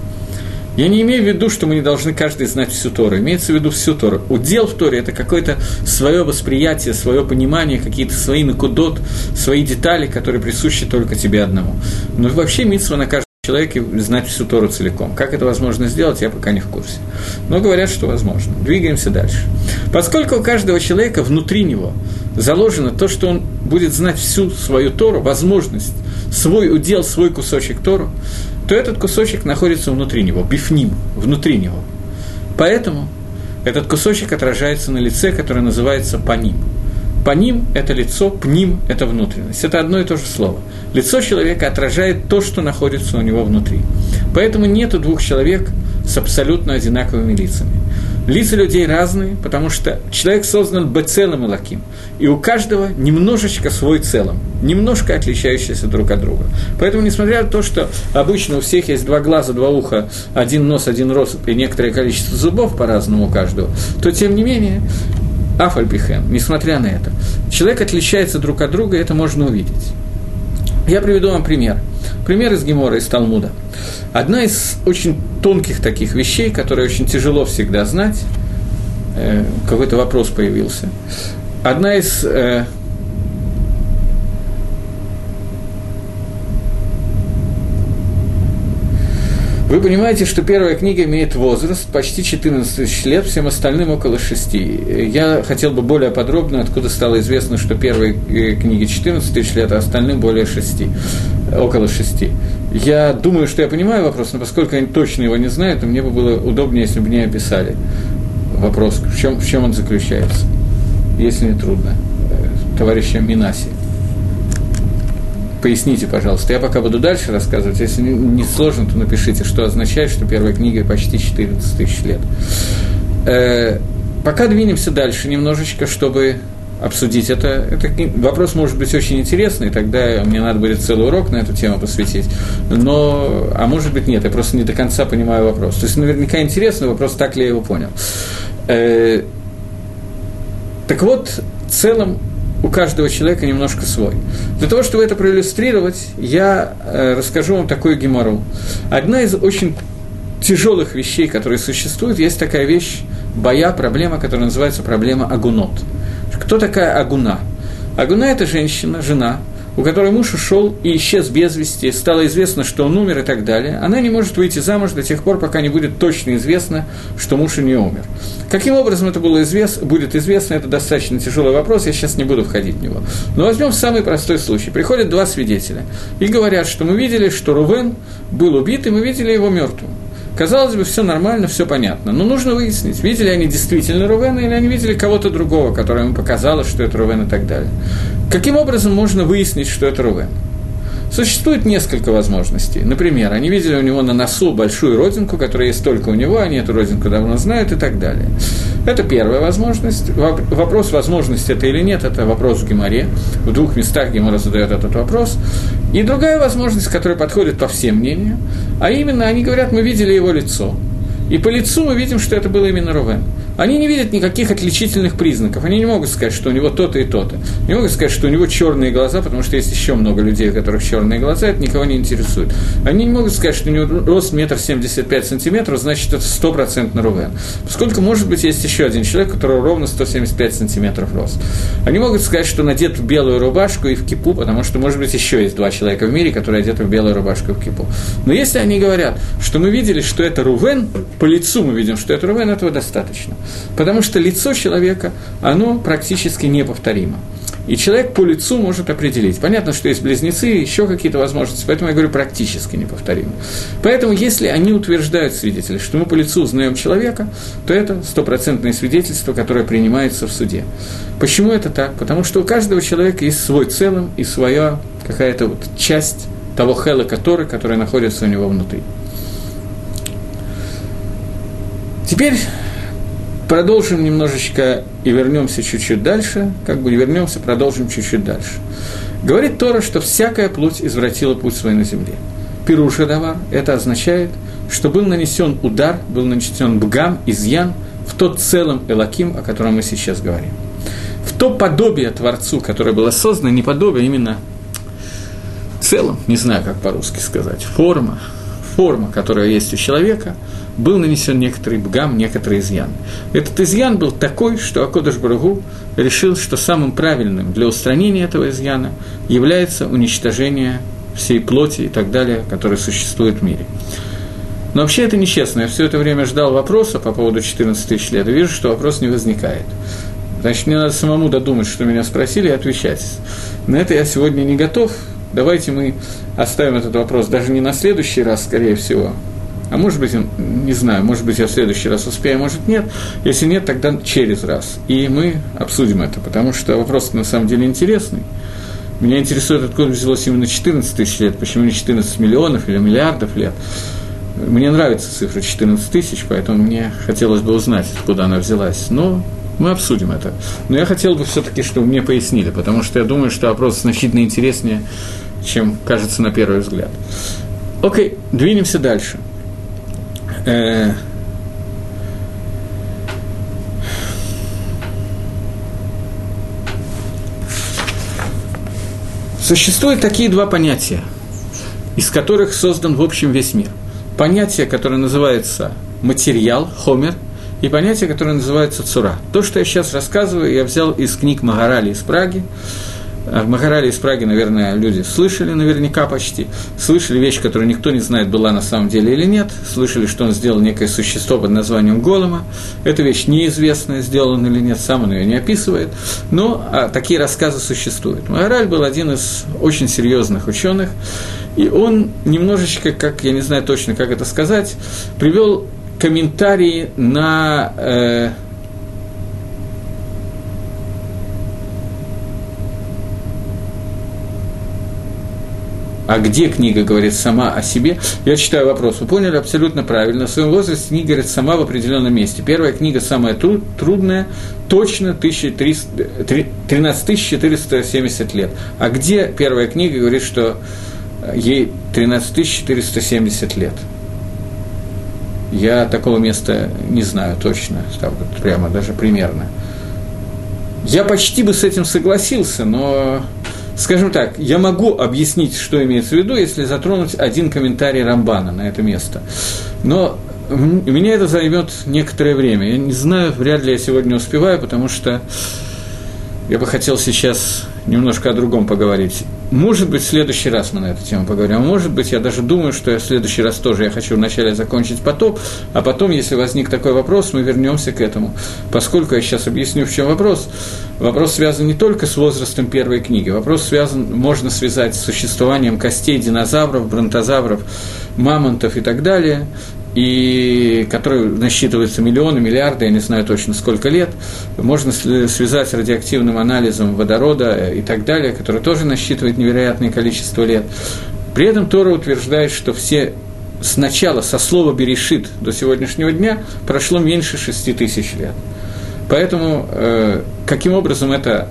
[SPEAKER 1] Я не имею в виду, что мы не должны каждый знать всю Тору. Имеется в виду всю Тору. Удел в Торе – это какое-то свое восприятие, свое понимание, какие-то свои накудот, свои детали, которые присущи только тебе одному. Но вообще митсва на каждом человеке знать всю Тору целиком. Как это возможно сделать, я пока не в курсе. Но говорят, что возможно. Двигаемся дальше. Поскольку у каждого человека внутри него заложено то, что он будет знать всю свою Тору, возможность, свой удел, свой кусочек Тору, то этот кусочек находится внутри него, бифним, внутри него. Поэтому этот кусочек отражается на лице, которое называется паним. Паним – это лицо, пним – это внутренность. Это одно и то же слово. Лицо человека отражает то, что находится у него внутри. Поэтому нету двух человек с абсолютно одинаковыми лицами. Лица людей разные, потому что человек создан бецелом и лаким. И у каждого немножечко свой целом, немножко отличающийся друг от друга. Поэтому, несмотря на то, что обычно у всех есть два глаза, два уха, один нос, один рост и некоторое количество зубов по-разному у каждого, то, тем не менее, Афальпихем, несмотря на это, человек отличается друг от друга, и это можно увидеть. Я приведу вам пример. Пример из Гемора, из Талмуда. Одна из очень тонких таких вещей, которые очень тяжело всегда знать, э, какой-то вопрос появился. Одна из Вы понимаете, что первая книга имеет возраст почти 14 тысяч лет, всем остальным около 6. Я хотел бы более подробно, откуда стало известно, что первой э, книге 14 тысяч лет, а остальным более 6, около 6. Я думаю, что я понимаю вопрос, но поскольку я точно его не знаю, то мне бы было удобнее, если бы мне описали вопрос, в чем, в чем он заключается, если не трудно, э, товарища Минаси поясните, пожалуйста. Я пока буду дальше рассказывать. Если не сложно, то напишите, что означает, что первая книга почти 14 тысяч лет. Э, пока двинемся дальше немножечко, чтобы обсудить это. Это вопрос может быть очень интересный, тогда мне надо будет целый урок на эту тему посвятить. Но, а может быть нет, я просто не до конца понимаю вопрос. То есть наверняка интересный вопрос, так ли я его понял. Э, так вот, в целом у каждого человека немножко свой. Для того, чтобы это проиллюстрировать, я э, расскажу вам такую геморру. Одна из очень тяжелых вещей, которые существуют, есть такая вещь, боя, проблема, которая называется проблема агунот. Кто такая агуна? Агуна – это женщина, жена, у которой муж ушел и исчез без вести, стало известно, что он умер и так далее, она не может выйти замуж до тех пор, пока не будет точно известно, что муж у нее умер. Каким образом это было известно, будет известно, это достаточно тяжелый вопрос, я сейчас не буду входить в него. Но возьмем самый простой случай. Приходят два свидетеля и говорят, что мы видели, что Рувен был убит, и мы видели его мертвым. Казалось бы, все нормально, все понятно. Но нужно выяснить, видели они действительно Рувена или они видели кого-то другого, которому им показалось, что это Рувен и так далее. Каким образом можно выяснить, что это Рувен? Существует несколько возможностей. Например, они видели у него на носу большую родинку, которая есть только у него, они эту родинку давно знают и так далее. Это первая возможность. Вопрос, возможности это или нет, это вопрос в Геморе. В двух местах Гемора задает этот вопрос. И другая возможность, которая подходит по всем мнениям, а именно они говорят, мы видели его лицо. И по лицу мы видим, что это был именно Рувен. Они не видят никаких отличительных признаков. Они не могут сказать, что у него то-то и то-то. Не могут сказать, что у него черные глаза, потому что есть еще много людей, у которых черные глаза, это никого не интересует. Они не могут сказать, что у него рост метр семьдесят пять сантиметров, значит, это стопроцентно Рувен. Поскольку, может быть, есть еще один человек, у которого ровно 175 сантиметров рост. Они могут сказать, что он одет в белую рубашку и в кипу, потому что, может быть, еще есть два человека в мире, которые одеты в белую рубашку и в кипу. Но если они говорят, что мы видели, что это Рувен, по лицу мы видим, что это Рувен, этого достаточно. Потому что лицо человека, оно практически неповторимо. И человек по лицу может определить. Понятно, что есть близнецы, еще какие-то возможности, поэтому я говорю практически неповторимо. Поэтому, если они утверждают свидетели, что мы по лицу узнаем человека, то это стопроцентное свидетельство, которое принимается в суде. Почему это так? Потому что у каждого человека есть свой целым и своя какая-то вот часть того хела, который, которая находится у него внутри. Теперь продолжим немножечко и вернемся чуть-чуть дальше, как бы вернемся, продолжим чуть-чуть дальше. Говорит Тора, что всякая плоть извратила путь свой на земле. Пируша давар, это означает, что был нанесен удар, был нанесен бгам, изъян в тот целом Элаким, о котором мы сейчас говорим. В то подобие Творцу, которое было создано, не подобие, а именно целом, не знаю, как по-русски сказать, форма, форма, которая есть у человека, был нанесен некоторый бгам, некоторый изъян. Этот изъян был такой, что Акодыш Барагу решил, что самым правильным для устранения этого изъяна является уничтожение всей плоти и так далее, которые существуют в мире. Но вообще это нечестно. Я все это время ждал вопроса по поводу 14 тысяч лет, и вижу, что вопрос не возникает. Значит, мне надо самому додумать, что меня спросили, и отвечать. На это я сегодня не готов, Давайте мы оставим этот вопрос даже не на следующий раз, скорее всего, а может быть, не знаю, может быть, я в следующий раз успею, а может нет. Если нет, тогда через раз. И мы обсудим это, потому что вопрос на самом деле интересный. Меня интересует, откуда взялось именно 14 тысяч лет, почему не 14 миллионов или миллиардов лет. Мне нравится цифра 14 тысяч, поэтому мне хотелось бы узнать, откуда она взялась. Но мы обсудим это. Но я хотел бы все-таки, чтобы мне пояснили, потому что я думаю, что вопрос значительно интереснее, чем кажется на первый взгляд. Окей, двинемся дальше. Э, Существуют такие два понятия, из которых создан в общем весь мир. Понятие, которое называется материал, хомер – и понятие, которое называется цура. То, что я сейчас рассказываю, я взял из книг Магарали из Праги. Э, Магарали из Праги, наверное, люди слышали наверняка почти. Слышали вещь, которую никто не знает, была на самом деле или нет. Слышали, что он сделал некое существо под названием Голема. Эта вещь неизвестная, сделана или нет, сам он ее не описывает. Но а, такие рассказы существуют. Магараль был один из очень серьезных ученых. И он немножечко, как я не знаю точно, как это сказать, привел комментарии на э, а где книга говорит сама о себе, я читаю вопрос. Вы поняли абсолютно правильно. В своем возрасте книга говорит сама в определенном месте. Первая книга самая труд, трудная, точно 1300, 13 470 лет. А где первая книга говорит, что ей 13 470 лет? Я такого места не знаю точно, так вот, прямо даже примерно. Я почти бы с этим согласился, но, скажем так, я могу объяснить, что имеется в виду, если затронуть один комментарий Рамбана на это место. Но меня это займет некоторое время. Я не знаю, вряд ли я сегодня успеваю, потому что я бы хотел сейчас немножко о другом поговорить. Может быть, в следующий раз мы на эту тему поговорим. А может быть, я даже думаю, что я в следующий раз тоже я хочу вначале закончить потоп, а потом, если возник такой вопрос, мы вернемся к этому. Поскольку я сейчас объясню, в чем вопрос. Вопрос связан не только с возрастом первой книги. Вопрос связан, можно связать с существованием костей динозавров, бронтозавров, мамонтов и так далее и который насчитывается миллионы, миллиарды, я не знаю точно сколько лет, можно связать с радиоактивным анализом водорода и так далее, который тоже насчитывает невероятное количество лет. При этом Тора утверждает, что все сначала со слова «берешит» до сегодняшнего дня прошло меньше шести тысяч лет. Поэтому э, каким образом это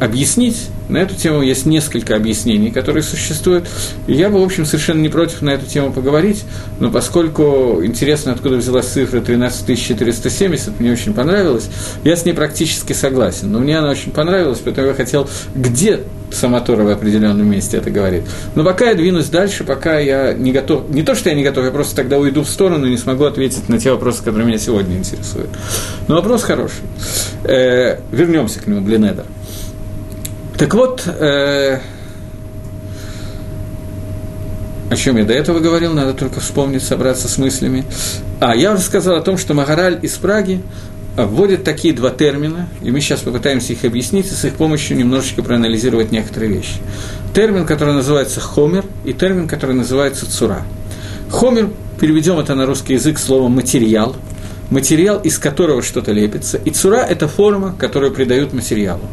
[SPEAKER 1] объяснить, на эту тему есть несколько объяснений, которые существуют. И я бы, в общем, совершенно не против на эту тему поговорить, но поскольку интересно, откуда взялась цифра 13470, мне очень понравилось, я с ней практически согласен. Но мне она очень понравилась, поэтому я хотел, где Самотора в определенном месте это говорит. Но пока я двинусь дальше, пока я не готов, не то, что я не готов, я просто тогда уйду в сторону и не смогу ответить на те вопросы, которые меня сегодня интересуют. Но вопрос хороший. Э, вернемся к нему, Блинедер. Так вот, э, о чем я до этого говорил, надо только вспомнить, собраться с мыслями. А, я уже сказал о том, что Магараль из Праги вводит такие два термина, и мы сейчас попытаемся их объяснить и с их помощью немножечко проанализировать некоторые вещи. Термин, который называется хомер, и термин, который называется цура. Хомер, переведем это на русский язык словом материал, материал, из которого что-то лепится, и цура – это форма, которую придают материалу.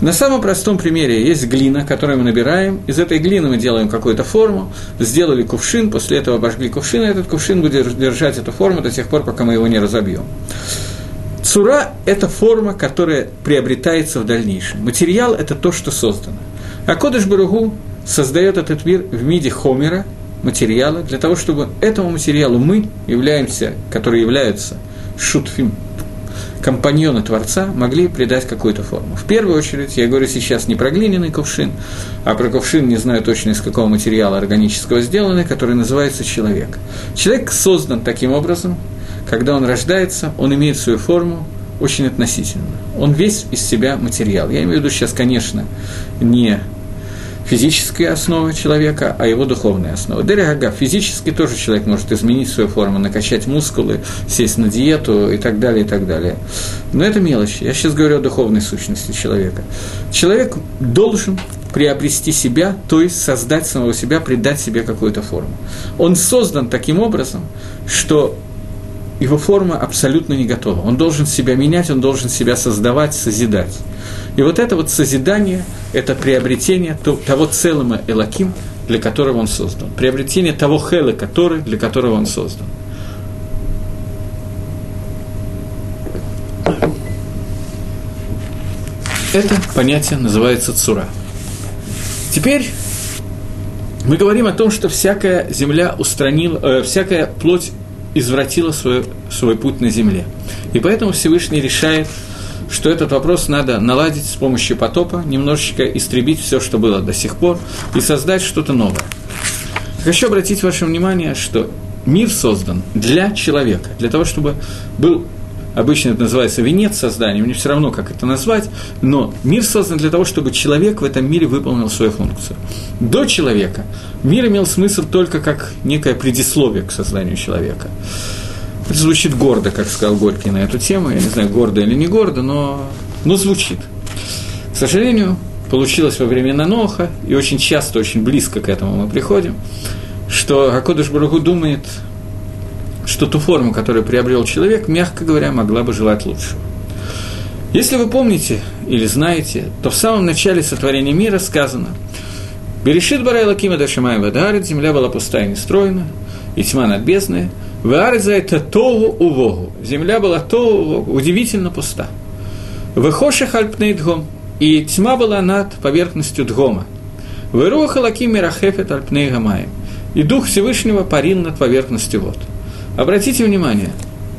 [SPEAKER 1] На самом простом примере есть глина, которую мы набираем. Из этой глины мы делаем какую-то форму, сделали кувшин, после этого обожгли кувшин, и этот кувшин будет держать эту форму до тех пор, пока мы его не разобьем. Цура – это форма, которая приобретается в дальнейшем. Материал – это то, что создано. А Кодыш Баругу создает этот мир в виде хомера, материала, для того, чтобы этому материалу мы являемся, которые являются шутфим, компаньоны Творца могли придать какую-то форму. В первую очередь, я говорю сейчас не про глиняный кувшин, а про кувшин, не знаю точно из какого материала органического сделанный, который называется человек. Человек создан таким образом, когда он рождается, он имеет свою форму очень относительно. Он весь из себя материал. Я имею в виду сейчас, конечно, не физическая основа человека, а его духовная основа. Дерегага, физически тоже человек может изменить свою форму, накачать мускулы, сесть на диету и так далее, и так далее. Но это мелочи. Я сейчас говорю о духовной сущности человека. Человек должен приобрести себя, то есть создать самого себя, придать себе какую-то форму. Он создан таким образом, что его форма абсолютно не готова. Он должен себя менять, он должен себя создавать, созидать. И вот это вот созидание, это приобретение того целого Элаким, для которого он создан. Приобретение того Хела, который, для которого он создан. Это понятие называется цура. Теперь мы говорим о том, что всякая земля устранила, э, всякая плоть извратила свой, свой путь на земле. И поэтому Всевышний решает что этот вопрос надо наладить с помощью потопа, немножечко истребить все, что было до сих пор, и создать что-то новое. Хочу обратить ваше внимание, что мир создан для человека, для того, чтобы был обычно это называется венец создания, мне все равно, как это назвать, но мир создан для того, чтобы человек в этом мире выполнил свою функцию. До человека мир имел смысл только как некое предисловие к созданию человека. Звучит гордо, как сказал Горький на эту тему. Я не знаю, гордо или не гордо, но, но звучит. К сожалению, получилось во времена Ноха, и очень часто, очень близко к этому мы приходим, что Акодыш Барагу думает, что ту форму, которую приобрел человек, мягко говоря, могла бы желать лучшего. Если вы помните или знаете, то в самом начале сотворения мира сказано «Берешит Барайла Кима Дашимай Вадарит, земля была пустая и нестроена, и тьма над бездной, Ваарза это Тогу Увогу. Земля была Тогу удивительно пуста. Выхоши хальпней дгом. И тьма была над поверхностью дгома. Выруха лаким мирахефет альпней гамаем. И Дух Всевышнего парил над поверхностью вод. Обратите внимание,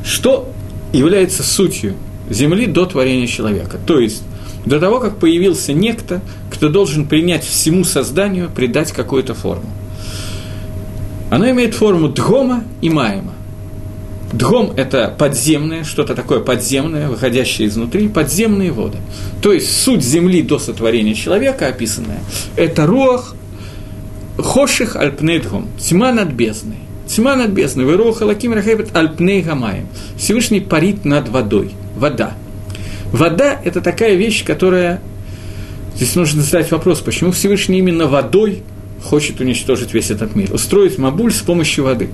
[SPEAKER 1] что является сутью земли до творения человека. То есть, до того, как появился некто, кто должен принять всему созданию, придать какую-то форму. Оно имеет форму дгома и маема. Дгом – это подземное, что-то такое подземное, выходящее изнутри, подземные воды. То есть суть земли до сотворения человека описанная – это руах хоших альпнейдгом, тьма над бездной. Тьма над бездной, вы руах алаким рахебет альпней гамаем. Всевышний парит над водой, вода. Вода – это такая вещь, которая… Здесь нужно задать вопрос, почему Всевышний именно водой хочет уничтожить весь этот мир, устроить Мабуль с помощью воды.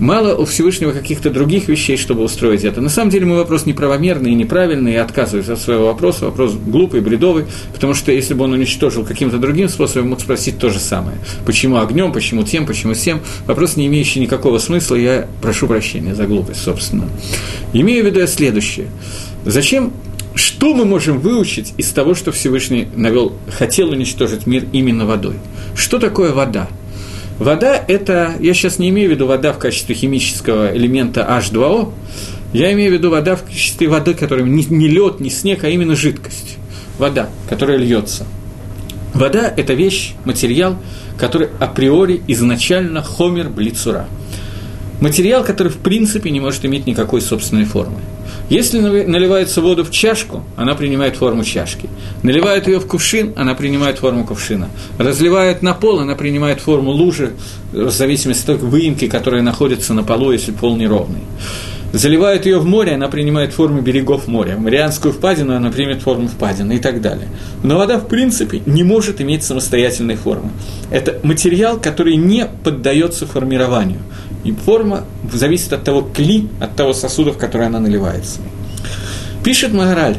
[SPEAKER 1] Мало у Всевышнего каких-то других вещей, чтобы устроить это. На самом деле мой вопрос неправомерный и неправильный, и отказываюсь от своего вопроса, вопрос глупый, бредовый, потому что если бы он уничтожил каким-то другим способом, мог спросить то же самое. Почему огнем, почему тем, почему всем. Вопрос, не имеющий никакого смысла, я прошу прощения за глупость, собственно. Имею в виду я следующее. Зачем что мы можем выучить из того, что Всевышний навел, хотел уничтожить мир именно водой? Что такое вода? Вода – это, я сейчас не имею в виду вода в качестве химического элемента H2O, я имею в виду вода в качестве воды, которая не, не лед, не снег, а именно жидкость. Вода, которая льется. Вода – это вещь, материал, который априори изначально хомер блицура. Материал, который в принципе не может иметь никакой собственной формы. Если наливается воду в чашку, она принимает форму чашки. Наливают ее в кувшин, она принимает форму кувшина. Разливают на пол, она принимает форму лужи, в зависимости от выемки, которая находится на полу, если пол неровный. Заливают ее в море, она принимает форму берегов моря. Марианскую впадину она примет форму впадины и так далее. Но вода, в принципе, не может иметь самостоятельной формы. Это материал, который не поддается формированию. И форма зависит от того кли, от того сосуда, в который она наливается. Пишет Магараль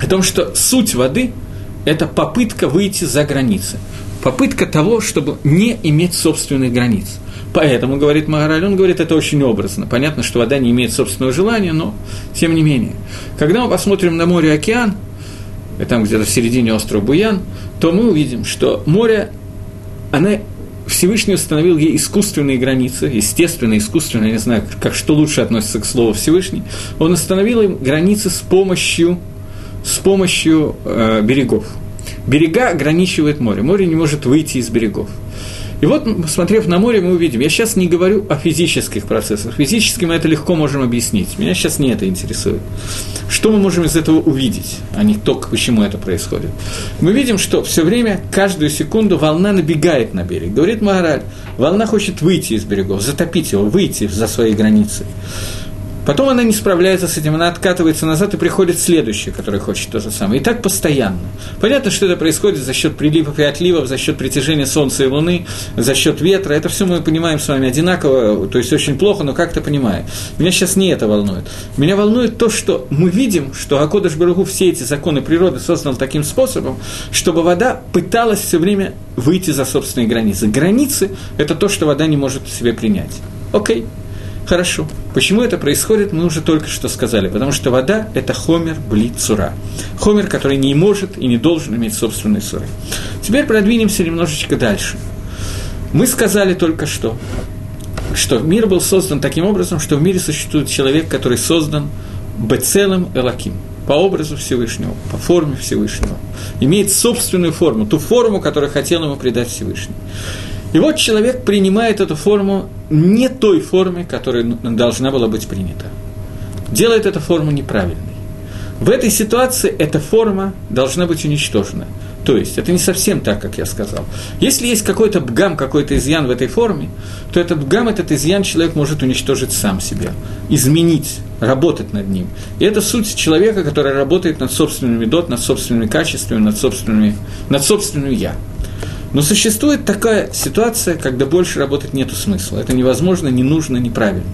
[SPEAKER 1] о том, что суть воды – это попытка выйти за границы. Попытка того, чтобы не иметь собственных границ. Поэтому, говорит Магараль, он говорит это очень образно. Понятно, что вода не имеет собственного желания, но тем не менее. Когда мы посмотрим на море океан, и там где-то в середине острова Буян, то мы увидим, что море, она Всевышний установил ей искусственные границы, естественно, искусственно, я не знаю, как что лучше относится к слову Всевышний, он установил им границы с помощью, с помощью э, берегов. Берега ограничивает море, море не может выйти из берегов. И вот, посмотрев на море, мы увидим, я сейчас не говорю о физических процессах, физически мы это легко можем объяснить, меня сейчас не это интересует. Что мы можем из этого увидеть, а не то, почему это происходит? Мы видим, что все время, каждую секунду волна набегает на берег. Говорит Магараль, волна хочет выйти из берегов, затопить его, выйти за свои границы. Потом она не справляется с этим, она откатывается назад и приходит следующая, которая хочет то же самое. И так постоянно. Понятно, что это происходит за счет приливов и отливов, за счет притяжения Солнца и Луны, за счет ветра. Это все мы понимаем с вами одинаково, то есть очень плохо, но как-то понимаем. Меня сейчас не это волнует. Меня волнует то, что мы видим, что Акодыш Барагу все эти законы природы создал таким способом, чтобы вода пыталась все время выйти за собственные границы. Границы – это то, что вода не может себе принять. Окей. Okay. Хорошо. Почему это происходит, мы уже только что сказали. Потому что вода – это хомер блицура. Хомер, который не может и не должен иметь собственной суры. Теперь продвинемся немножечко дальше. Мы сказали только что, что мир был создан таким образом, что в мире существует человек, который создан бецелым элаким, по образу Всевышнего, по форме Всевышнего, имеет собственную форму, ту форму, которую хотел ему придать Всевышний. И вот человек принимает эту форму не той форме, которая должна была быть принята. Делает эту форму неправильной. В этой ситуации эта форма должна быть уничтожена. То есть, это не совсем так, как я сказал. Если есть какой-то бгам, какой-то изъян в этой форме, то этот бгам, этот изъян человек может уничтожить сам себя, изменить, работать над ним. И это суть человека, который работает над собственными дот, над собственными качествами, над, собственными, над собственным «я». Но существует такая ситуация, когда больше работать нет смысла. Это невозможно, не нужно, неправильно.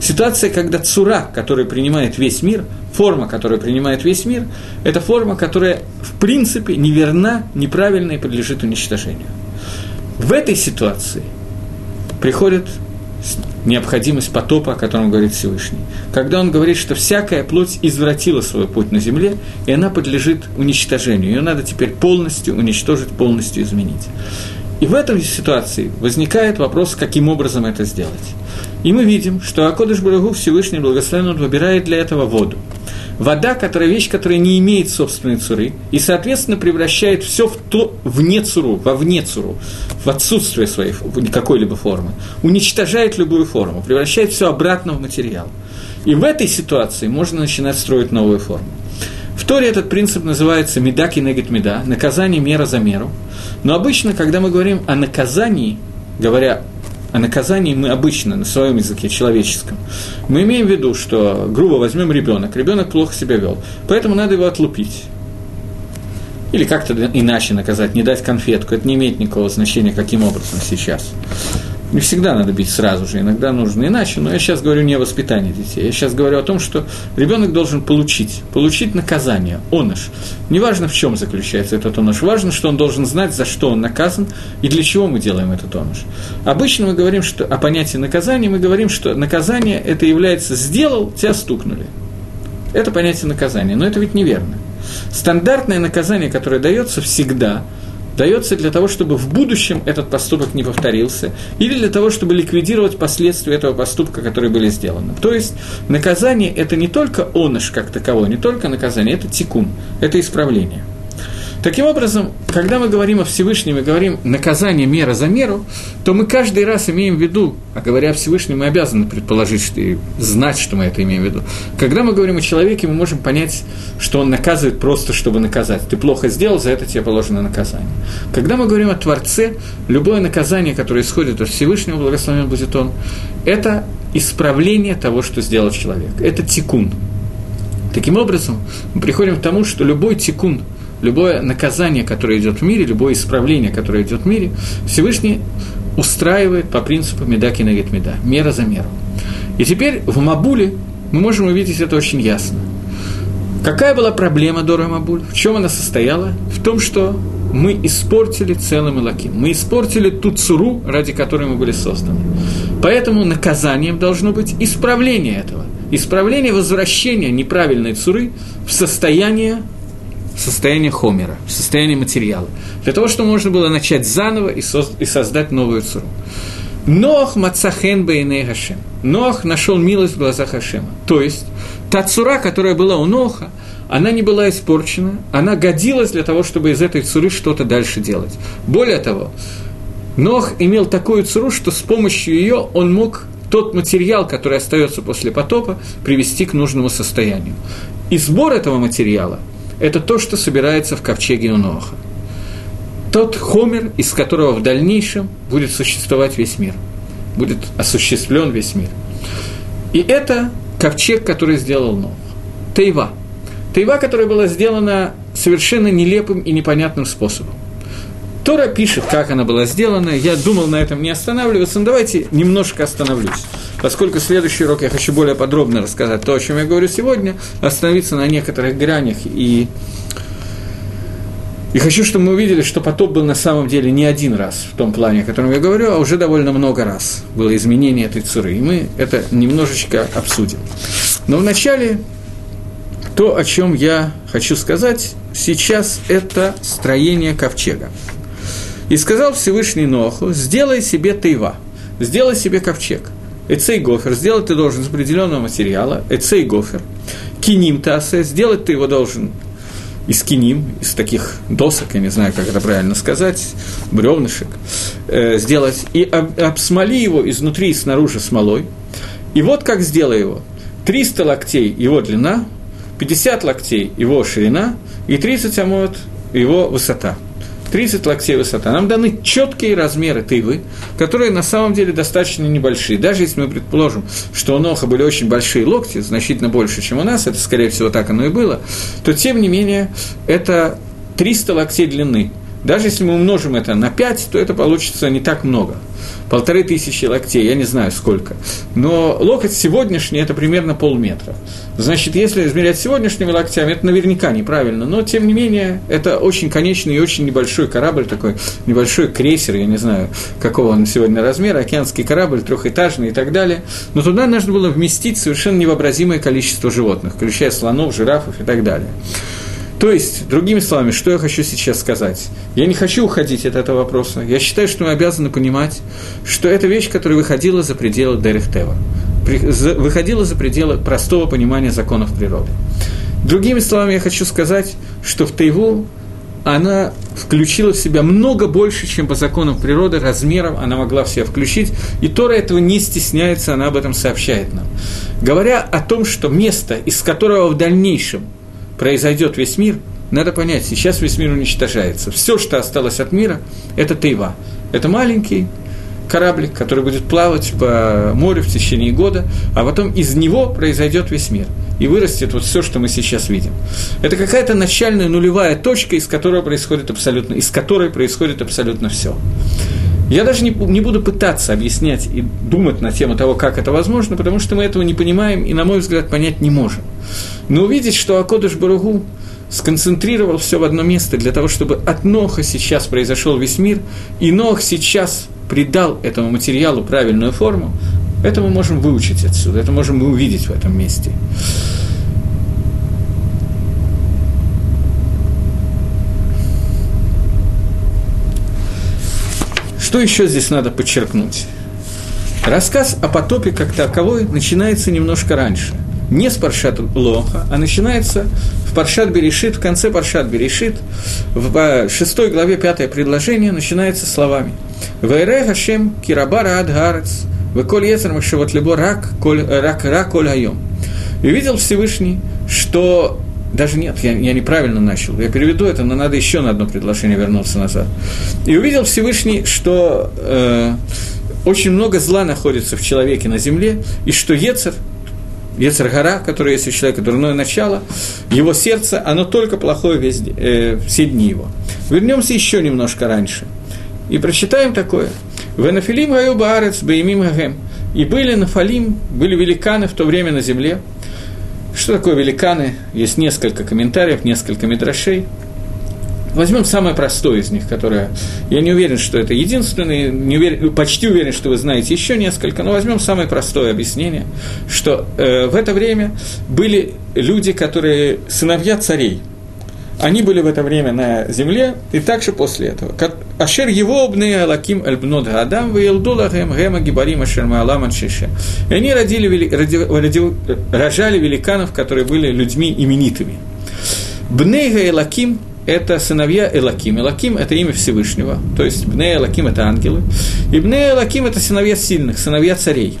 [SPEAKER 1] Ситуация, когда цура, которая принимает весь мир, форма, которая принимает весь мир, это форма, которая в принципе неверна, неправильна и подлежит уничтожению. В этой ситуации приходит необходимость потопа, о котором говорит Всевышний. Когда он говорит, что всякая плоть извратила свой путь на земле, и она подлежит уничтожению. Ее надо теперь полностью уничтожить, полностью изменить. И в этой ситуации возникает вопрос, каким образом это сделать. И мы видим, что Акодыш Барагу Всевышний Благословен выбирает для этого воду вода, которая вещь, которая не имеет собственной цуры, и, соответственно, превращает все в то, вне цуру, во вне цуру, в отсутствие своей какой-либо формы, уничтожает любую форму, превращает все обратно в материал. И в этой ситуации можно начинать строить новую форму. В Торе этот принцип называется медаки негет меда, наказание мера за меру. Но обычно, когда мы говорим о наказании, говоря о наказании мы обычно на своем языке человеческом, мы имеем в виду, что, грубо возьмем ребенок, ребенок плохо себя вел, поэтому надо его отлупить. Или как-то иначе наказать, не дать конфетку. Это не имеет никакого значения, каким образом сейчас. Не всегда надо бить сразу же, иногда нужно иначе, но я сейчас говорю не о воспитании детей, я сейчас говорю о том, что ребенок должен получить, получить наказание, оныш. Неважно, в чем заключается этот оныш, важно, что он должен знать, за что он наказан и для чего мы делаем этот оныш. Обычно мы говорим что, о понятии наказания, мы говорим, что наказание это является «сделал, тебя стукнули». Это понятие наказания, но это ведь неверно. Стандартное наказание, которое дается всегда – дается для того, чтобы в будущем этот поступок не повторился, или для того, чтобы ликвидировать последствия этого поступка, которые были сделаны. То есть наказание – это не только оныш как таковой, не только наказание, это тикун, это исправление – Таким образом, когда мы говорим о Всевышнем и говорим наказание мера за меру, то мы каждый раз имеем в виду, а говоря о Всевышнем, мы обязаны предположить что, и знать, что мы это имеем в виду. Когда мы говорим о человеке, мы можем понять, что он наказывает просто, чтобы наказать. Ты плохо сделал, за это тебе положено наказание. Когда мы говорим о Творце, любое наказание, которое исходит от Всевышнего, благословен будет он, это исправление того, что сделал человек. Это тикун. Таким образом, мы приходим к тому, что любой тикун – любое наказание, которое идет в мире, любое исправление, которое идет в мире, Всевышний устраивает по принципу медаки на меда, мера за меру. И теперь в Мабуле мы можем увидеть это очень ясно. Какая была проблема Дора Мабуль? В чем она состояла? В том, что мы испортили целым Илаким. Мы испортили ту цуру, ради которой мы были созданы. Поэтому наказанием должно быть исправление этого. Исправление возвращения неправильной цуры в состояние состояние хомера, состояние материала, для того, чтобы можно было начать заново и, соз- и создать новую цуру. Нох мацахен бейней Хашем. Нох нашел милость в глазах Хашема. То есть, та цура, которая была у Ноха, она не была испорчена, она годилась для того, чтобы из этой цуры что-то дальше делать. Более того, Нох имел такую цуру, что с помощью ее он мог тот материал, который остается после потопа, привести к нужному состоянию. И сбор этого материала – это то, что собирается в ковчеге у Ноха. Тот хомер, из которого в дальнейшем будет существовать весь мир, будет осуществлен весь мир. И это ковчег, который сделал Нох. Тейва. Тейва, которая была сделана совершенно нелепым и непонятным способом. Тора пишет, как она была сделана. Я думал на этом не останавливаться, но давайте немножко остановлюсь. Поскольку следующий урок я хочу более подробно рассказать то, о чем я говорю сегодня, остановиться на некоторых гранях и и хочу, чтобы мы увидели, что потоп был на самом деле не один раз в том плане, о котором я говорю, а уже довольно много раз было изменение этой цуры. И мы это немножечко обсудим. Но вначале то, о чем я хочу сказать сейчас, это строение ковчега. И сказал Всевышний Ноху, сделай себе тайва, сделай себе ковчег. Эцей гофер, сделать ты должен из определенного материала, эцей гофер. Киним тасе, сделать ты его должен из киним, из таких досок, я не знаю, как это правильно сказать, бревнышек, э, сделать, и об, обсмоли его изнутри и снаружи смолой. И вот как сделай его. 300 локтей его длина, 50 локтей его ширина и 30 амот его высота – 30 локтей высота. Нам даны четкие размеры тывы, которые на самом деле достаточно небольшие. Даже если мы предположим, что у Ноха были очень большие локти, значительно больше, чем у нас, это, скорее всего, так оно и было, то, тем не менее, это 300 локтей длины. Даже если мы умножим это на 5, то это получится не так много полторы тысячи локтей, я не знаю сколько. Но локоть сегодняшний – это примерно полметра. Значит, если измерять сегодняшними локтями, это наверняка неправильно, но, тем не менее, это очень конечный и очень небольшой корабль, такой небольшой крейсер, я не знаю, какого он сегодня размера, океанский корабль, трехэтажный и так далее. Но туда нужно было вместить совершенно невообразимое количество животных, включая слонов, жирафов и так далее. То есть, другими словами, что я хочу сейчас сказать? Я не хочу уходить от этого вопроса. Я считаю, что мы обязаны понимать, что это вещь, которая выходила за пределы Дерехтева, выходила за пределы простого понимания законов природы. Другими словами, я хочу сказать, что в Тайву она включила в себя много больше, чем по законам природы, размером она могла в себя включить, и Тора этого не стесняется, она об этом сообщает нам. Говоря о том, что место, из которого в дальнейшем – произойдет весь мир, надо понять, сейчас весь мир уничтожается. Все, что осталось от мира, это Тайва. Это маленький кораблик, который будет плавать по морю в течение года, а потом из него произойдет весь мир. И вырастет вот все, что мы сейчас видим. Это какая-то начальная нулевая точка, из которой происходит абсолютно, из которой происходит абсолютно все. Я даже не, не буду пытаться объяснять и думать на тему того, как это возможно, потому что мы этого не понимаем и, на мой взгляд, понять не можем. Но увидеть, что Акодыш Баругу сконцентрировал все в одно место для того, чтобы от Ноха сейчас произошел весь мир, и Нох сейчас придал этому материалу правильную форму, это мы можем выучить отсюда, это можем мы увидеть в этом месте. Что еще здесь надо подчеркнуть? Рассказ о потопе как таковой начинается немножко раньше. Не с Паршат Лоха, а начинается в Паршат Берешит, в конце Паршат Берешит, в шестой главе пятое предложение начинается словами «Вайре Хашем кирабара ад гарец, веколь ецер машевот либо рак, коль, рак, рак, коль айом». И видел Всевышний, что даже нет, я, я неправильно начал. Я переведу это, но надо еще на одно предложение вернуться назад. И увидел Всевышний, что э, очень много зла находится в человеке на земле, и что Ецер, Ецер-гора, который есть у человека, дурное начало, его сердце, оно только плохое весь, э, все дни его. Вернемся еще немножко раньше. И прочитаем такое. «Венафилим гаю баарец баимим гагем». И были нафалим, были великаны в то время на земле – что такое великаны? Есть несколько комментариев, несколько мидрашей. Возьмем самое простое из них, которое... Я не уверен, что это единственное, не уверен, почти уверен, что вы знаете еще несколько, но возьмем самое простое объяснение, что э, в это время были люди, которые сыновья царей. Они были в это время на земле, и также после этого. Ашер его обные алаким альбнот гадам, вейлдулахем гема гибарим ашерма аламан шише. И они родили, роди, роди, рожали великанов, которые были людьми именитыми. Бнейга Элаким – это сыновья Элаким. Элаким – это имя Всевышнего, то есть Бней Элаким – это ангелы. И Бней Элаким – это сыновья сильных, сыновья царей.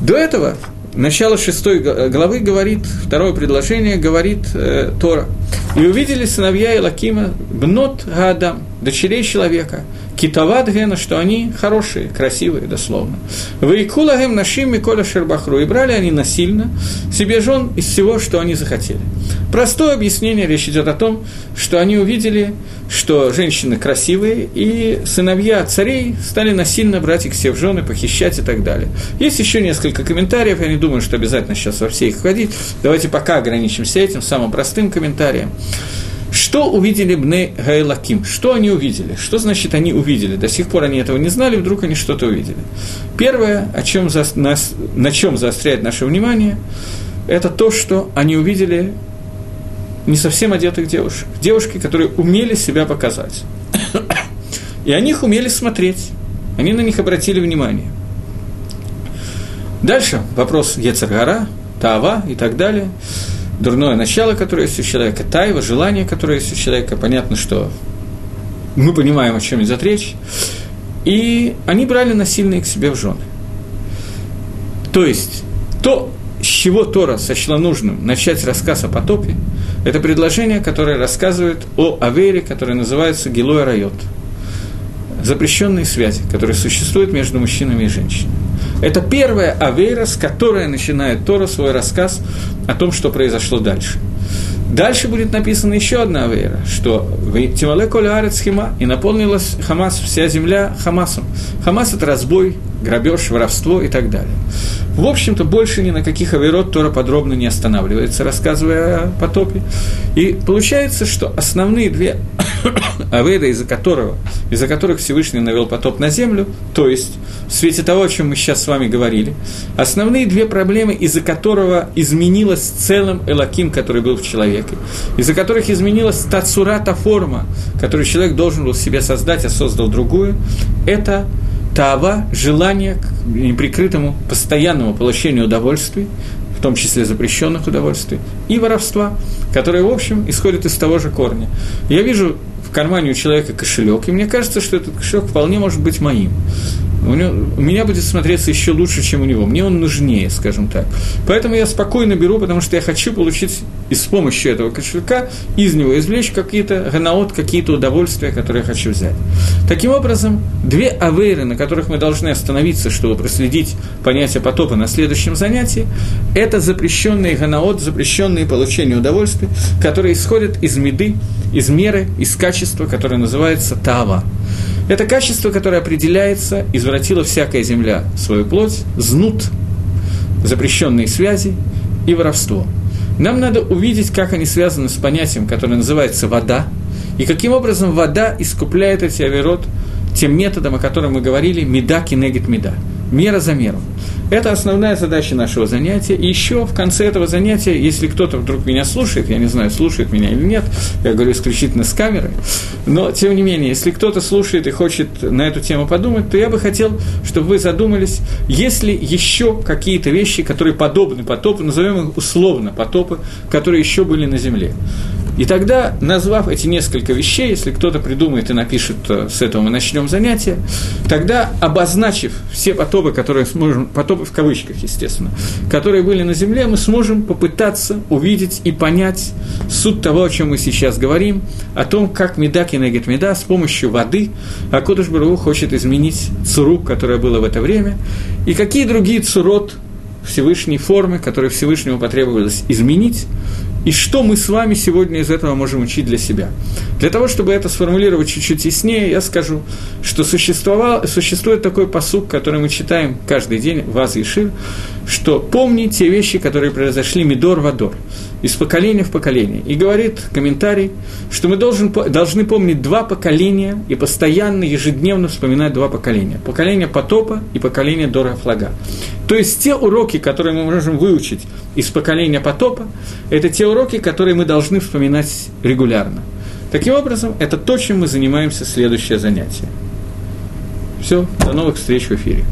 [SPEAKER 1] До этого начало шестой главы говорит, второе предложение говорит э, Тора. «И увидели сыновья Илакима бнот Гаадам, дочерей человека, китават гена, что они хорошие, красивые, дословно. Вейкулагем нашим Миколя Шербахру, и брали они насильно себе жен из всего, что они захотели. Простое объяснение, речь идет о том, что они увидели, что женщины красивые, и сыновья царей стали насильно брать их все в жены, похищать и так далее. Есть еще несколько комментариев, я не думаю, что обязательно сейчас во все их входить. Давайте пока ограничимся этим, самым простым комментарием. Что увидели Бне Гайлаким? Что они увидели? Что значит они увидели? До сих пор они этого не знали, вдруг они что-то увидели. Первое, о чем за, нас, на чем заостряет наше внимание, это то, что они увидели не совсем одетых девушек. Девушки, которые умели себя показать. И они их умели смотреть. Они на них обратили внимание. Дальше вопрос Ецаргара, Тава и так далее. Дурное начало, которое есть у человека, тайва, желание, которое есть у человека. Понятно, что мы понимаем, о чем идет речь. И они брали насильно к себе в жены. То есть, то, с чего Тора сочла нужным начать рассказ о потопе, это предложение, которое рассказывает о Авере, которое называется Гилой Райот. Запрещенные связи, которые существуют между мужчинами и женщинами. Это первая Авейра, с которой начинает Тора свой рассказ о том, что произошло дальше. Дальше будет написана еще одна авера, что «Тимале коля арец хима» и наполнилась Хамас, вся земля Хамасом. Хамас – это разбой, грабеж, воровство и так далее. В общем-то, больше ни на каких аверот Тора подробно не останавливается, рассказывая о потопе. И получается, что основные две [coughs] аверы, из-за, которого, из-за которых Всевышний навел потоп на землю, то есть в свете того, о чем мы сейчас с вами говорили, основные две проблемы, из-за которого изменилась целым Элаким, который был в человеке, из-за которых изменилась та цура, та форма, которую человек должен был себе создать, а создал другую, это Тава – желание к неприкрытому постоянному получению удовольствий, в том числе запрещенных удовольствий, и воровства, которое, в общем, исходит из того же корня. Я вижу в кармане у человека кошелек, и мне кажется, что этот кошелек вполне может быть моим у, него, у меня будет смотреться еще лучше, чем у него. Мне он нужнее, скажем так. Поэтому я спокойно беру, потому что я хочу получить и с помощью этого кошелька из него извлечь какие-то ганаот, какие-то удовольствия, которые я хочу взять. Таким образом, две авейры, на которых мы должны остановиться, чтобы проследить понятие потопа на следующем занятии, это запрещенные ганаот, запрещенные получения удовольствия, которые исходят из меды, из меры, из качества, которое называется тава. Это качество, которое определяется, извратила всякая земля свою плоть, знут, запрещенные связи и воровство. Нам надо увидеть, как они связаны с понятием, которое называется вода, и каким образом вода искупляет эти авирот тем методом, о котором мы говорили, меда кинегит меда, мера за меру. Это основная задача нашего занятия. И еще в конце этого занятия, если кто-то вдруг меня слушает, я не знаю, слушает меня или нет, я говорю исключительно с камерой, но тем не менее, если кто-то слушает и хочет на эту тему подумать, то я бы хотел, чтобы вы задумались, есть ли еще какие-то вещи, которые подобны потопу, назовем их условно потопы, которые еще были на Земле. И тогда, назвав эти несколько вещей, если кто-то придумает и напишет, с этого мы начнем занятие, тогда, обозначив все потопы, которые сможем, потопы в кавычках, естественно, которые были на Земле, мы сможем попытаться увидеть и понять суть того, о чем мы сейчас говорим, о том, как Меда кинегет Меда с помощью воды Акудыш Бару хочет изменить цуру, которая была в это время, и какие другие цурот Всевышней формы, которые Всевышнему потребовалось изменить, и что мы с вами сегодня из этого можем учить для себя. Для того, чтобы это сформулировать чуть-чуть яснее, я скажу, что существовал, существует такой посук, который мы читаем каждый день в Аз Шир, что помни те вещи, которые произошли Мидор Вадор, из поколения в поколение. И говорит комментарий, что мы должен, должны помнить два поколения и постоянно, ежедневно вспоминать два поколения. Поколение потопа и поколение Дора Флага. То есть те уроки, которые мы можем выучить из поколения потопа, это те уроки, которые мы должны вспоминать регулярно. Таким образом, это то, чем мы занимаемся следующее занятие. Все, до новых встреч в эфире.